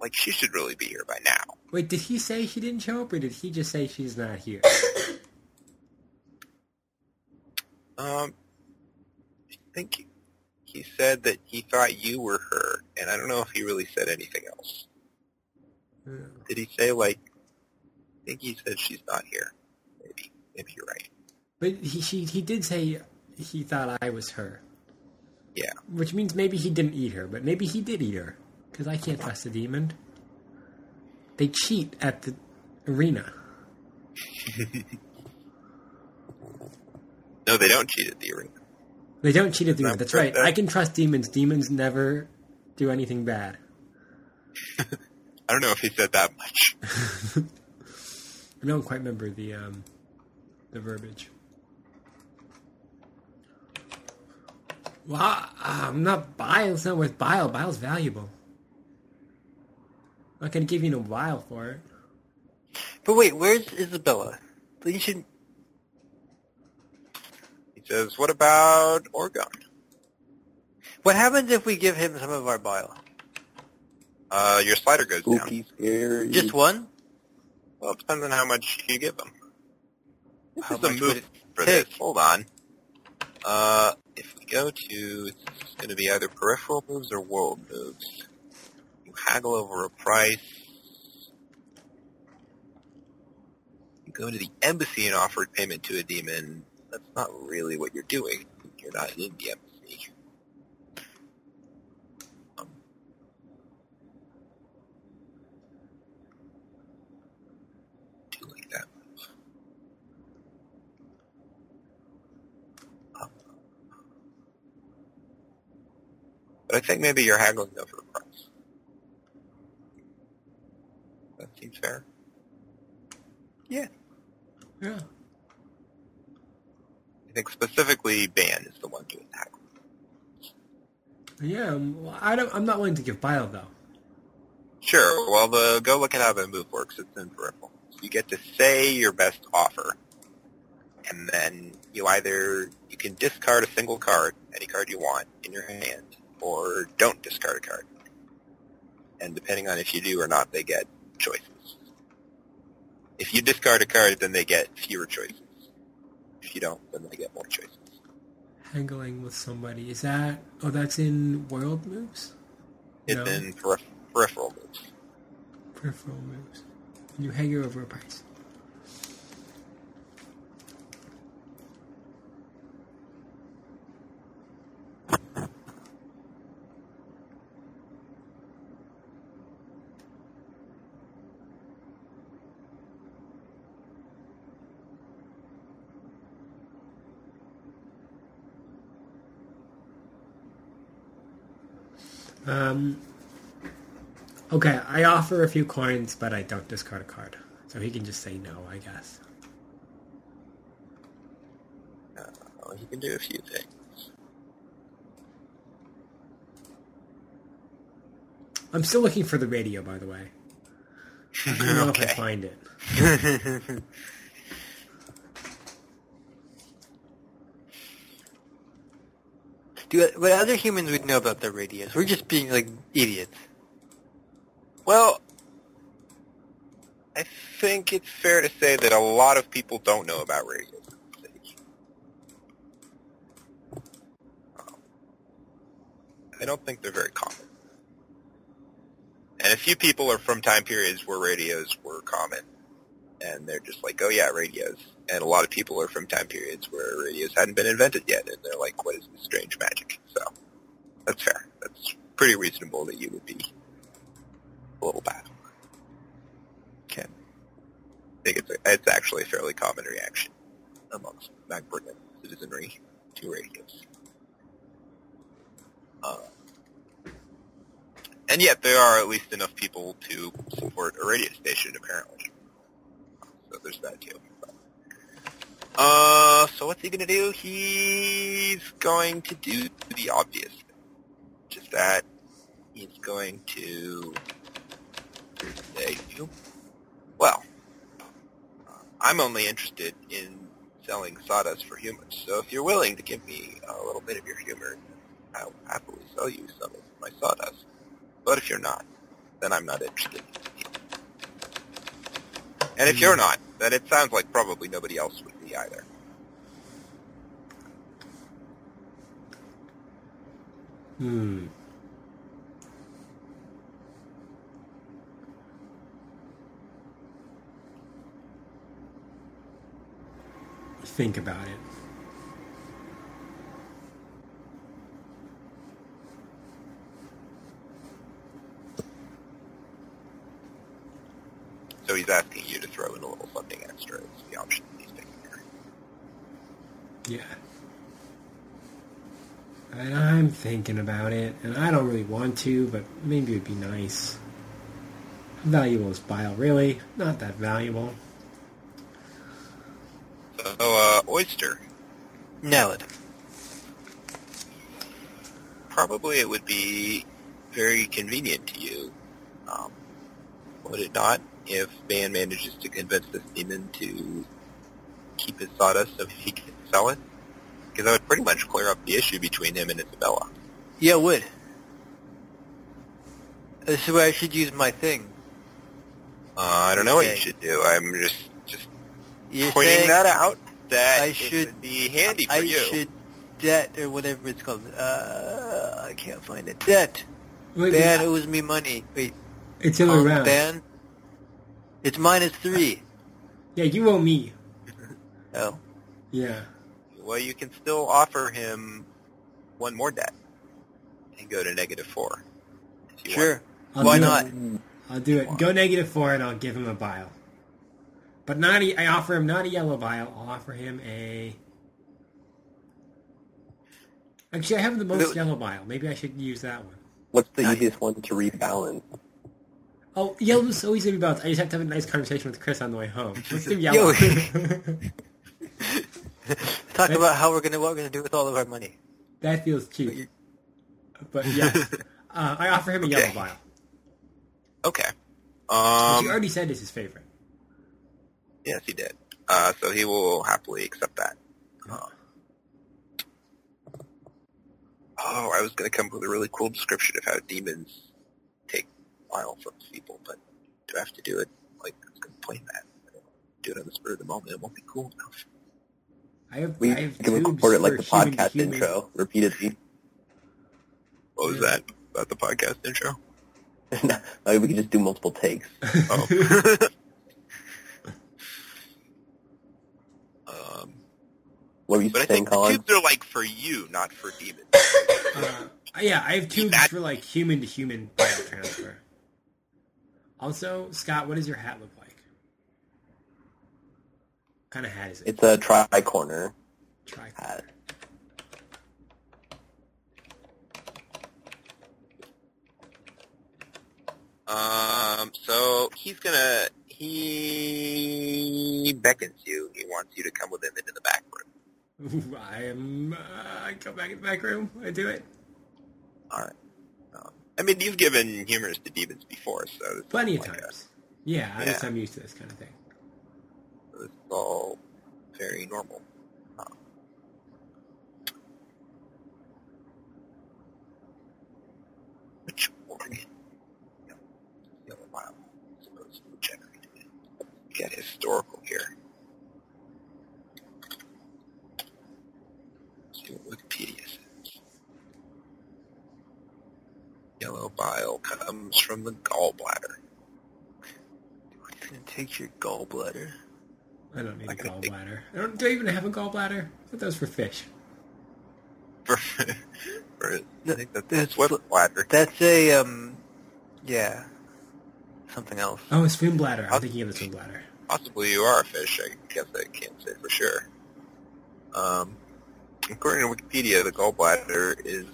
like she should really be here by now. Wait, did he say she didn't show up, or did he just say she's not here? Um, I think he said that he thought you were her, and I don't know if he really said anything else. Hmm. Did he say like? I think he said she's not here. Maybe, maybe you're right. But he she, he did say he thought I was her, Yeah, which means maybe he didn't eat her, but maybe he did eat her because I can't trust a demon. They cheat at the arena. no, they don't cheat at the arena. They don't cheat at the arena. That's right. I can trust demons. Demons never do anything bad. I don't know if he said that much. I don't quite remember the um, the verbiage. Well, I, I'm not bile. It's not worth bile. Bile's valuable. I'm not gonna give you no bile for it. But wait, where's Isabella? You should. He says, "What about Orgon? What happens if we give him some of our bile? Uh, your slider goes down. Scary. Just one? Well, it depends on how much you give them. This How is a move. for Pick. this. Hold on. Uh, if we go to, it's going to be either peripheral moves or world moves. You haggle over a price. You go to the embassy and offer payment to a demon. That's not really what you're doing. You're not in the embassy. Um, do like that. Um, But I think maybe you're haggling over the price. That seems fair. Yeah. Yeah. I think specifically Ban is the one doing the haggling. Yeah. um, well, I don't. I'm not willing to give bile though. Sure. Well, the go look at how the move works. It's in peripheral. You get to say your best offer, and then you either you can discard a single card, any card you want in your hand, or don't discard a card. And depending on if you do or not, they get choices. If you discard a card, then they get fewer choices. If you don't, then they get more choices. Haggling with somebody. Is that? Oh, that's in world moves. It's No. in peripheral moves. Peripheral moves. You haggle over a price. Um, okay, I offer a few coins, but I don't discard a card. So he can just say no, I guess. Uh, you can do a few things. I'm still looking for the radio, by the way. I don't know if I find it. Do what other humans would know about the radios? We're just being like idiots. Well, I think it's fair to say that a lot of people don't know about radios. Um, I don't think they're very common. And a few people are from time periods where radios were common. And they're just like, oh yeah, radios. And a lot of people are from time periods where radios hadn't been invented yet. And they're like, what is this strange magic? So, that's fair. That's pretty reasonable that you would be a little bad. Okay. I think it's, a, it's actually a fairly common reaction amongst Magbrigan citizenry to radios. Uh, and yet there are at least enough people to support a radio station, apparently. So there's that too. Uh, so what's he gonna do? He's going to do the obvious. Just that he's going to say, well, I'm only interested in selling sawdust for humans, so if you're willing to give me a little bit of your humor, I'll happily sell you some of my sawdust. But if you're not, then I'm not interested. And if you're not, then it sounds like probably nobody else would be either. Hmm. Think about it. So he's asking you to throw in a little something extra as the option he's taking there. Yeah. And I'm thinking about it, and I don't really want to, but maybe it'd be nice. How valuable is bile, really? Not that valuable. So, uh, oyster. Nail it. Probably it would be very convenient to you. Um, would it not, if Ban manages to convince this demon to keep his sawdust so he can sell it? Because that would pretty much clear up the issue between him and Isabella. Yeah, it would. This is where I should use my thing. Uh, I don't know what you should do. I'm just just You're pointing that out. that I it should- would be handy for I you. should debt or whatever it's called. Uh, I can't find it. Debt. Wait, Ban wait, owes me money. Wait, it's the other way um, around. Ban. It's minus three. Yeah, you owe me. Oh, Yeah. Well, you can still offer him one more debt and go to negative four. sure. I'll Why not? It. I'll do it. Go negative four, and I'll give him a bile. But not a, I offer him not a yellow bile. I'll offer him a. Actually, I have the most yellow bile. Maybe I should use that one. What's the easiest one to rebalance? Oh, yellow's always gonna be balanced. I just have to have a nice conversation with Chris on the way home. Let's do yellow. Talk about how we're gonna what we're gonna do with all of our money. that feels cheap. But yeah, uh, I offer him a yellow Okay. bile. Okay. Um, he already said is his favorite. yes, he did. Uh, so he will happily accept that. Uh, oh, I was going to come up with a really cool description of how demons take bile from people, but do I have to do it? Like, I was going to play that. Don't it on the spur of the moment. It won't be cool enough. I have, We I have can record it like the podcast human. intro repeatedly. What was Yeah. that? About the podcast intro? Maybe we can just do multiple takes. Oh. um, What were you but I saying, think the tubes are like for you, not for demons. Uh, yeah, I have tubes That- for like human to human biotransfer. Also, Scott, what does your hat look like? What kind of hat is it? It's a tri-corner Try. hat. Um, so he's gonna he beckons you. He wants you to come with him into the back room. I am. Uh, I go back in the back room. I do it. All right. I mean, you've given humors to demons before, so Plenty of like times. Yeah, i guess i'm used to this kind of thing. A, this is all very normal. Um, which organ? No, the other Bible is to be. Get historical here. See what Wikipedia says. Yellow bile comes from the gallbladder. He's gonna take your gallbladder. I don't need a I gotta think. gallbladder. I don't. Do I even have a gallbladder? I thought that was for fish. For, for I think that That's that's what bladder. That's a um, yeah, something else. Oh, a swim bladder. I'm I'll- thinking of the swim bladder. Possibly you are a fish. I guess I can't say for sure. Um, according to Wikipedia, the gallbladder is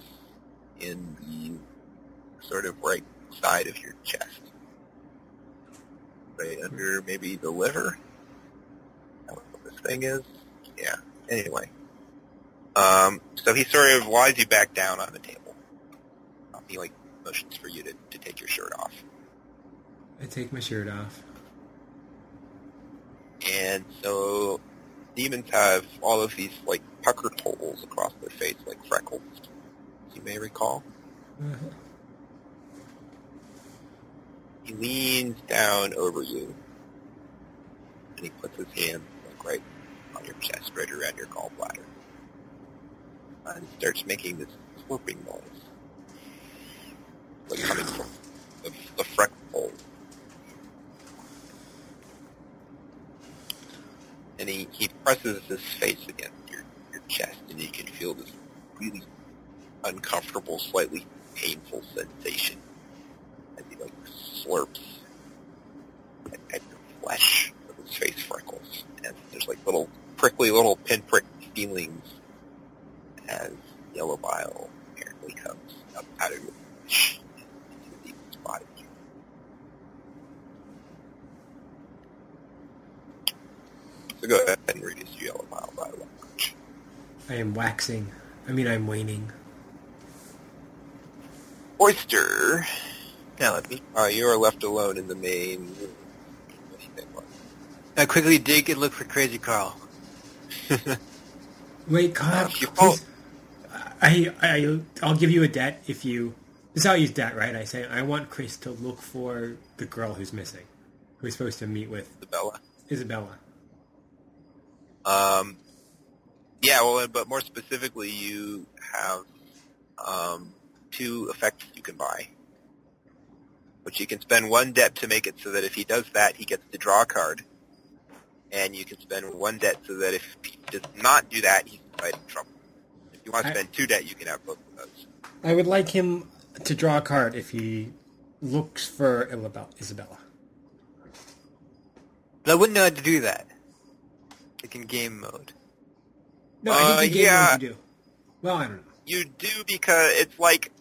in the sort of right side of your chest, right under maybe the liver. I don't know what this thing is. Yeah. Anyway, um, so he sort of lies you back down on the table. Um, he like motions for you to, to take your shirt off. I take my shirt off. And so demons have all of these like puckered holes across their face, like freckles, you may recall. Uh, He leans down over you, and he puts his hand like right on your chest, right around your gallbladder, and starts making this slurping noise, like coming from the, the freckle hole. And he, he presses his face against your, your chest, and you can feel this really uncomfortable, slightly painful sensation slurps at, at your flesh with his face freckles. And there's like little prickly little pinprick feelings as yellow bile apparently comes up out of your flesh into the demon's body. So go ahead and reduce your yellow bile by one much. I am waxing. I mean, I'm waning. Oyster, Now let me. uh, you are left alone in the main room. What do you think? I quickly dig and look for Crazy Carl. Wait, Carl. If you Chris, I, I, I'll give you a debt if you. This is how I use debt, right? I say I want Chris to look for the girl who's missing, who he's supposed to meet with Isabella. Isabella. Um, Yeah, well, but more specifically, you have um, two effects you can buy, which you can spend one debt to make it so that if he does that, he gets to draw a card, and you can spend one debt so that if he does not do that, he's in trouble. If you want to I- spend two debt, you can have both of those. I would like him to draw a card if he looks for Isabella. But I wouldn't know how to do that. Like in game mode. No, I Uh, think the game yeah. mode you do. Well, I don't know. You do because it's like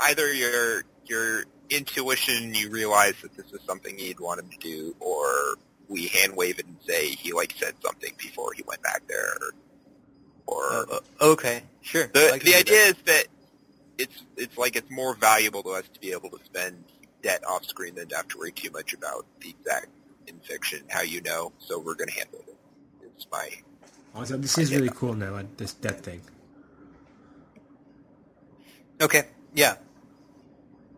either your your intuition, you realize that this is something you'd want him to do, or we hand wave it and say he like said something before he went back there, or, or Uh, okay, sure. The can the idea that. is that it's it's like it's more valuable to us to be able to spend debt off screen than to have to worry too much about the exact in fiction how you know. So we're going to handle it. It's my Also, this is really cool now, uh, this debt thing. Okay, yeah.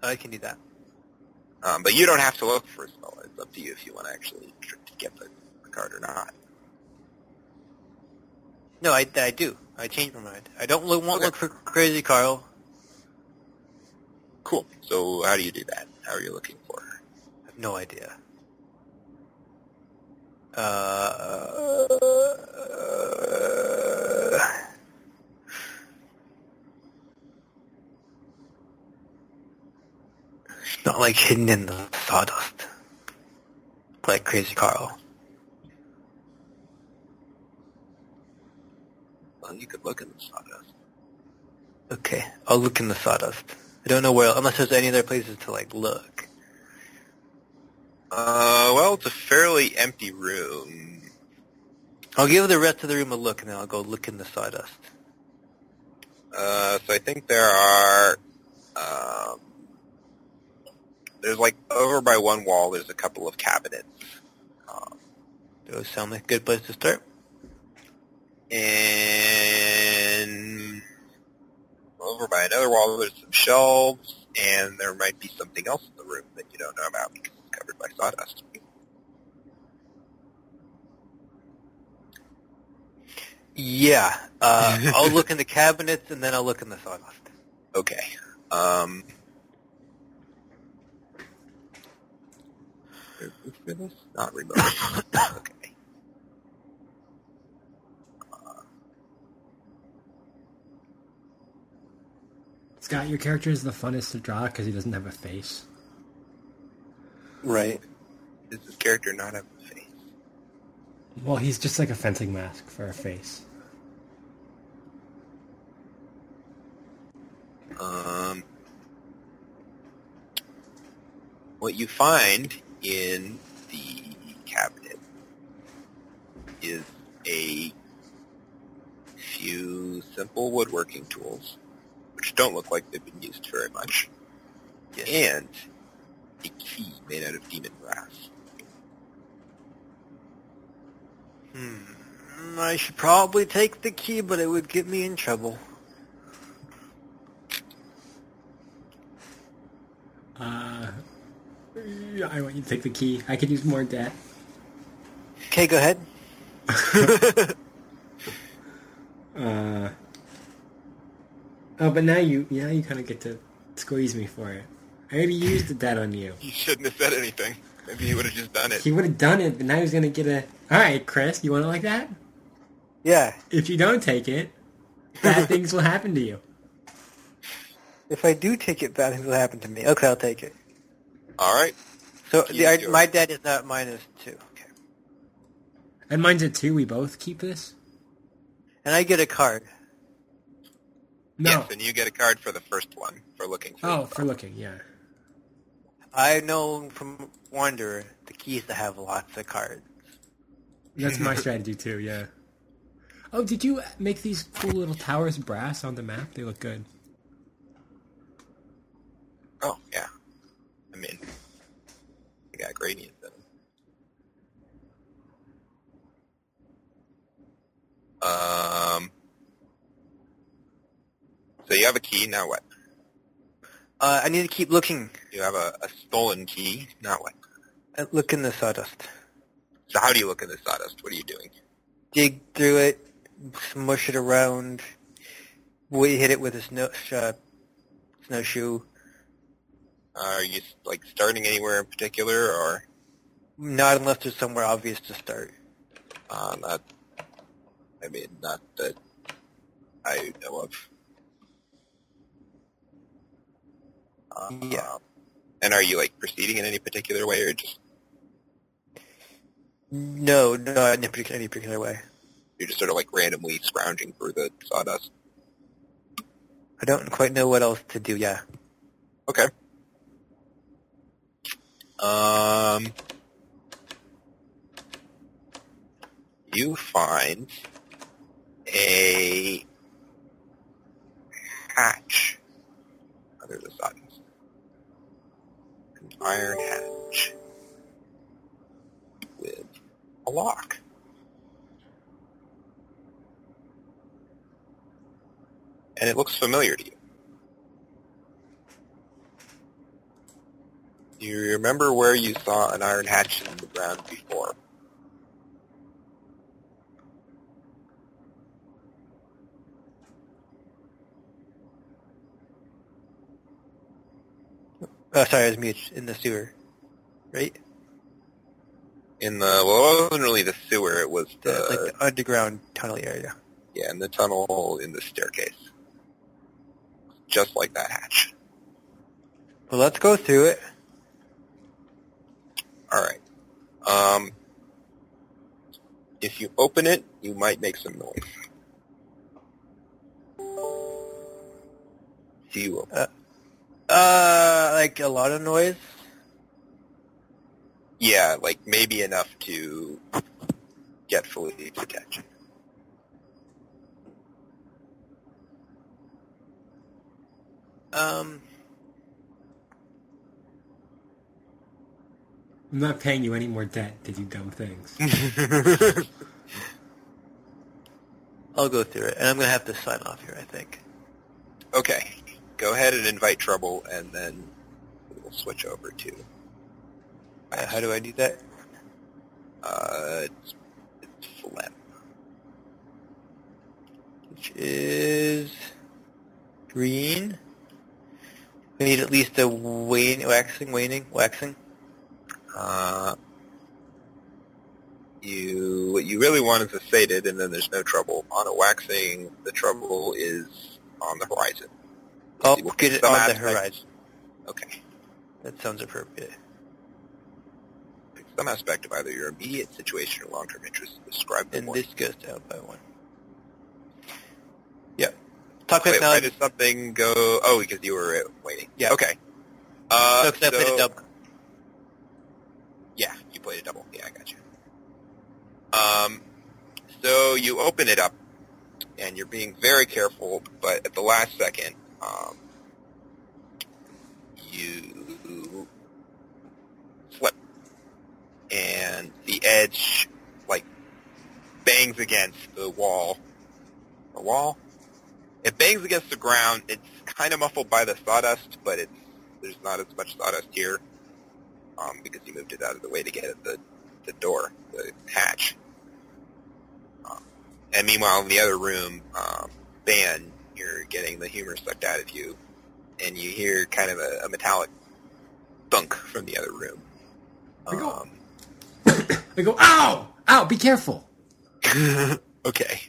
I can do that. Um, but you don't have to look for a spell. It's up to you if you want to actually get the, the card or not. No, I, I do. I changed my mind. I don't look, won't Okay. look for Crazy Carl. Cool. So how do you do that? How are you looking for? her? I have no idea. Uh, it's not like hidden in the sawdust, like Crazy Carl. Well, you could look in the sawdust. Okay, I'll look in the sawdust. I don't know where, unless there's any other places to like look. Uh, well, it's a fairly empty room. I'll give the rest of the room a look, and then I'll go look in the sawdust. Uh, so I think there are, um, there's like over by one wall. There's a couple of cabinets, um, Those sound like a good place to start. and over by another wall there's some shelves, and there might be something else in the room that you don't know about because it's covered by sawdust. Yeah, uh, I'll look in the cabinets, and then I'll look in the sawdust. Okay. Um, for this? Not remote. okay. Scott, your character is the funnest to draw because he doesn't have a face. Right. Does this character not have a face? Well, he's just like a fencing mask for a face. Um, what you find in the cabinet is a few simple woodworking tools, which don't look like they've been used very much, and a key made out of demon brass. Hmm. I should probably take the key, but it would get me in trouble. Uh, yeah, I want you to take the key. I could use more debt. Okay, go ahead. Uh, oh, but now you, now you kind of get to squeeze me for it. I already used the debt on you. You shouldn't have said anything. Maybe you would have just done it. He would have done it, but now he's gonna get a. All right, Chris, you want it like that? Yeah. If you don't take it, bad things will happen to you. If I do take it, bad things will happen to me. Okay, I'll take it. All right. So Key the, is I, yours. my dad is not minus two. Okay. And mine's a two. We both keep this. And I get a card. No. Yes, and you get a card for the first one for looking for. Oh, the for looking, yeah. I know from Wanderer the key is to have lots of cards. That's my strategy too. Yeah. Oh, did you make these cool little towers brass on the map? They look good. Oh, yeah. I mean, they got gradients in them. Um, so you have a key, now what? Uh, I need to keep looking. You have a, a stolen key, now what? Uh, Look in the sawdust. So how do you look in the sawdust? What are you doing? Dig through it. smush it around. We hit it with a snow uh, snowshoe. Are you like starting anywhere in particular, or Not unless there's somewhere obvious to start. uh, not? I mean, not that I know of. Uh, Yeah. And are you like proceeding in any particular way, or just No, not in any particular way. you're just sort of like randomly scrounging through the sawdust? I don't quite know what else to do. Yeah. Okay. Um, you find a hatch under the sawdust. An iron hatch with a lock. And it looks familiar to you. Do you remember where you saw an iron hatch in the ground before? Oh, sorry, I was mute. In the sewer, right? In the well, it wasn't really the sewer. It was The, the like the underground tunnel area. yeah, in the tunnel in the staircase, just like that hatch. Well, let's go through it. All right. Um, if you open it, you might make some noise. Do you open? Uh, like a lot of noise. Yeah, like maybe enough to get Felicity's attention. Um, I'm not paying you any more debt to do dumb things. I'll go through it, and I'm gonna have to sign off here. I think. Okay, go ahead and invite trouble, and then we'll switch over to. Uh, how do I do that? Uh, it's, it's phlegm. Which is green. We need at least a wane, waxing, waning, waxing. Uh, you what you really want is a sated, and then there's no trouble. On a waxing, the trouble is on the horizon. Oh, will get it on the horizon. Okay. That sounds appropriate. Pick some aspect of either your immediate situation or long-term interest. Describe them And this goes down by one. Yep. Talk Wait, with why did something go? Oh, because you were waiting. Yeah. Okay. Uh, No, 'cause I played a double. Played a double. Yeah, I got you. Um, so you open it up, and you're being very careful, but at the last second, um, you flip, and the edge like bangs against the wall. The wall. It bangs against the ground. It's kind of muffled by the sawdust, but it's there's not as much sawdust here um, because you moved it out of the way to get at the, the door, the hatch. Um, and meanwhile, in the other room, um, Ben, you're getting the humor sucked out of you, and you hear kind of a, a metallic thunk from the other room. I go- Um, I go, ow! Ow, be careful! okay.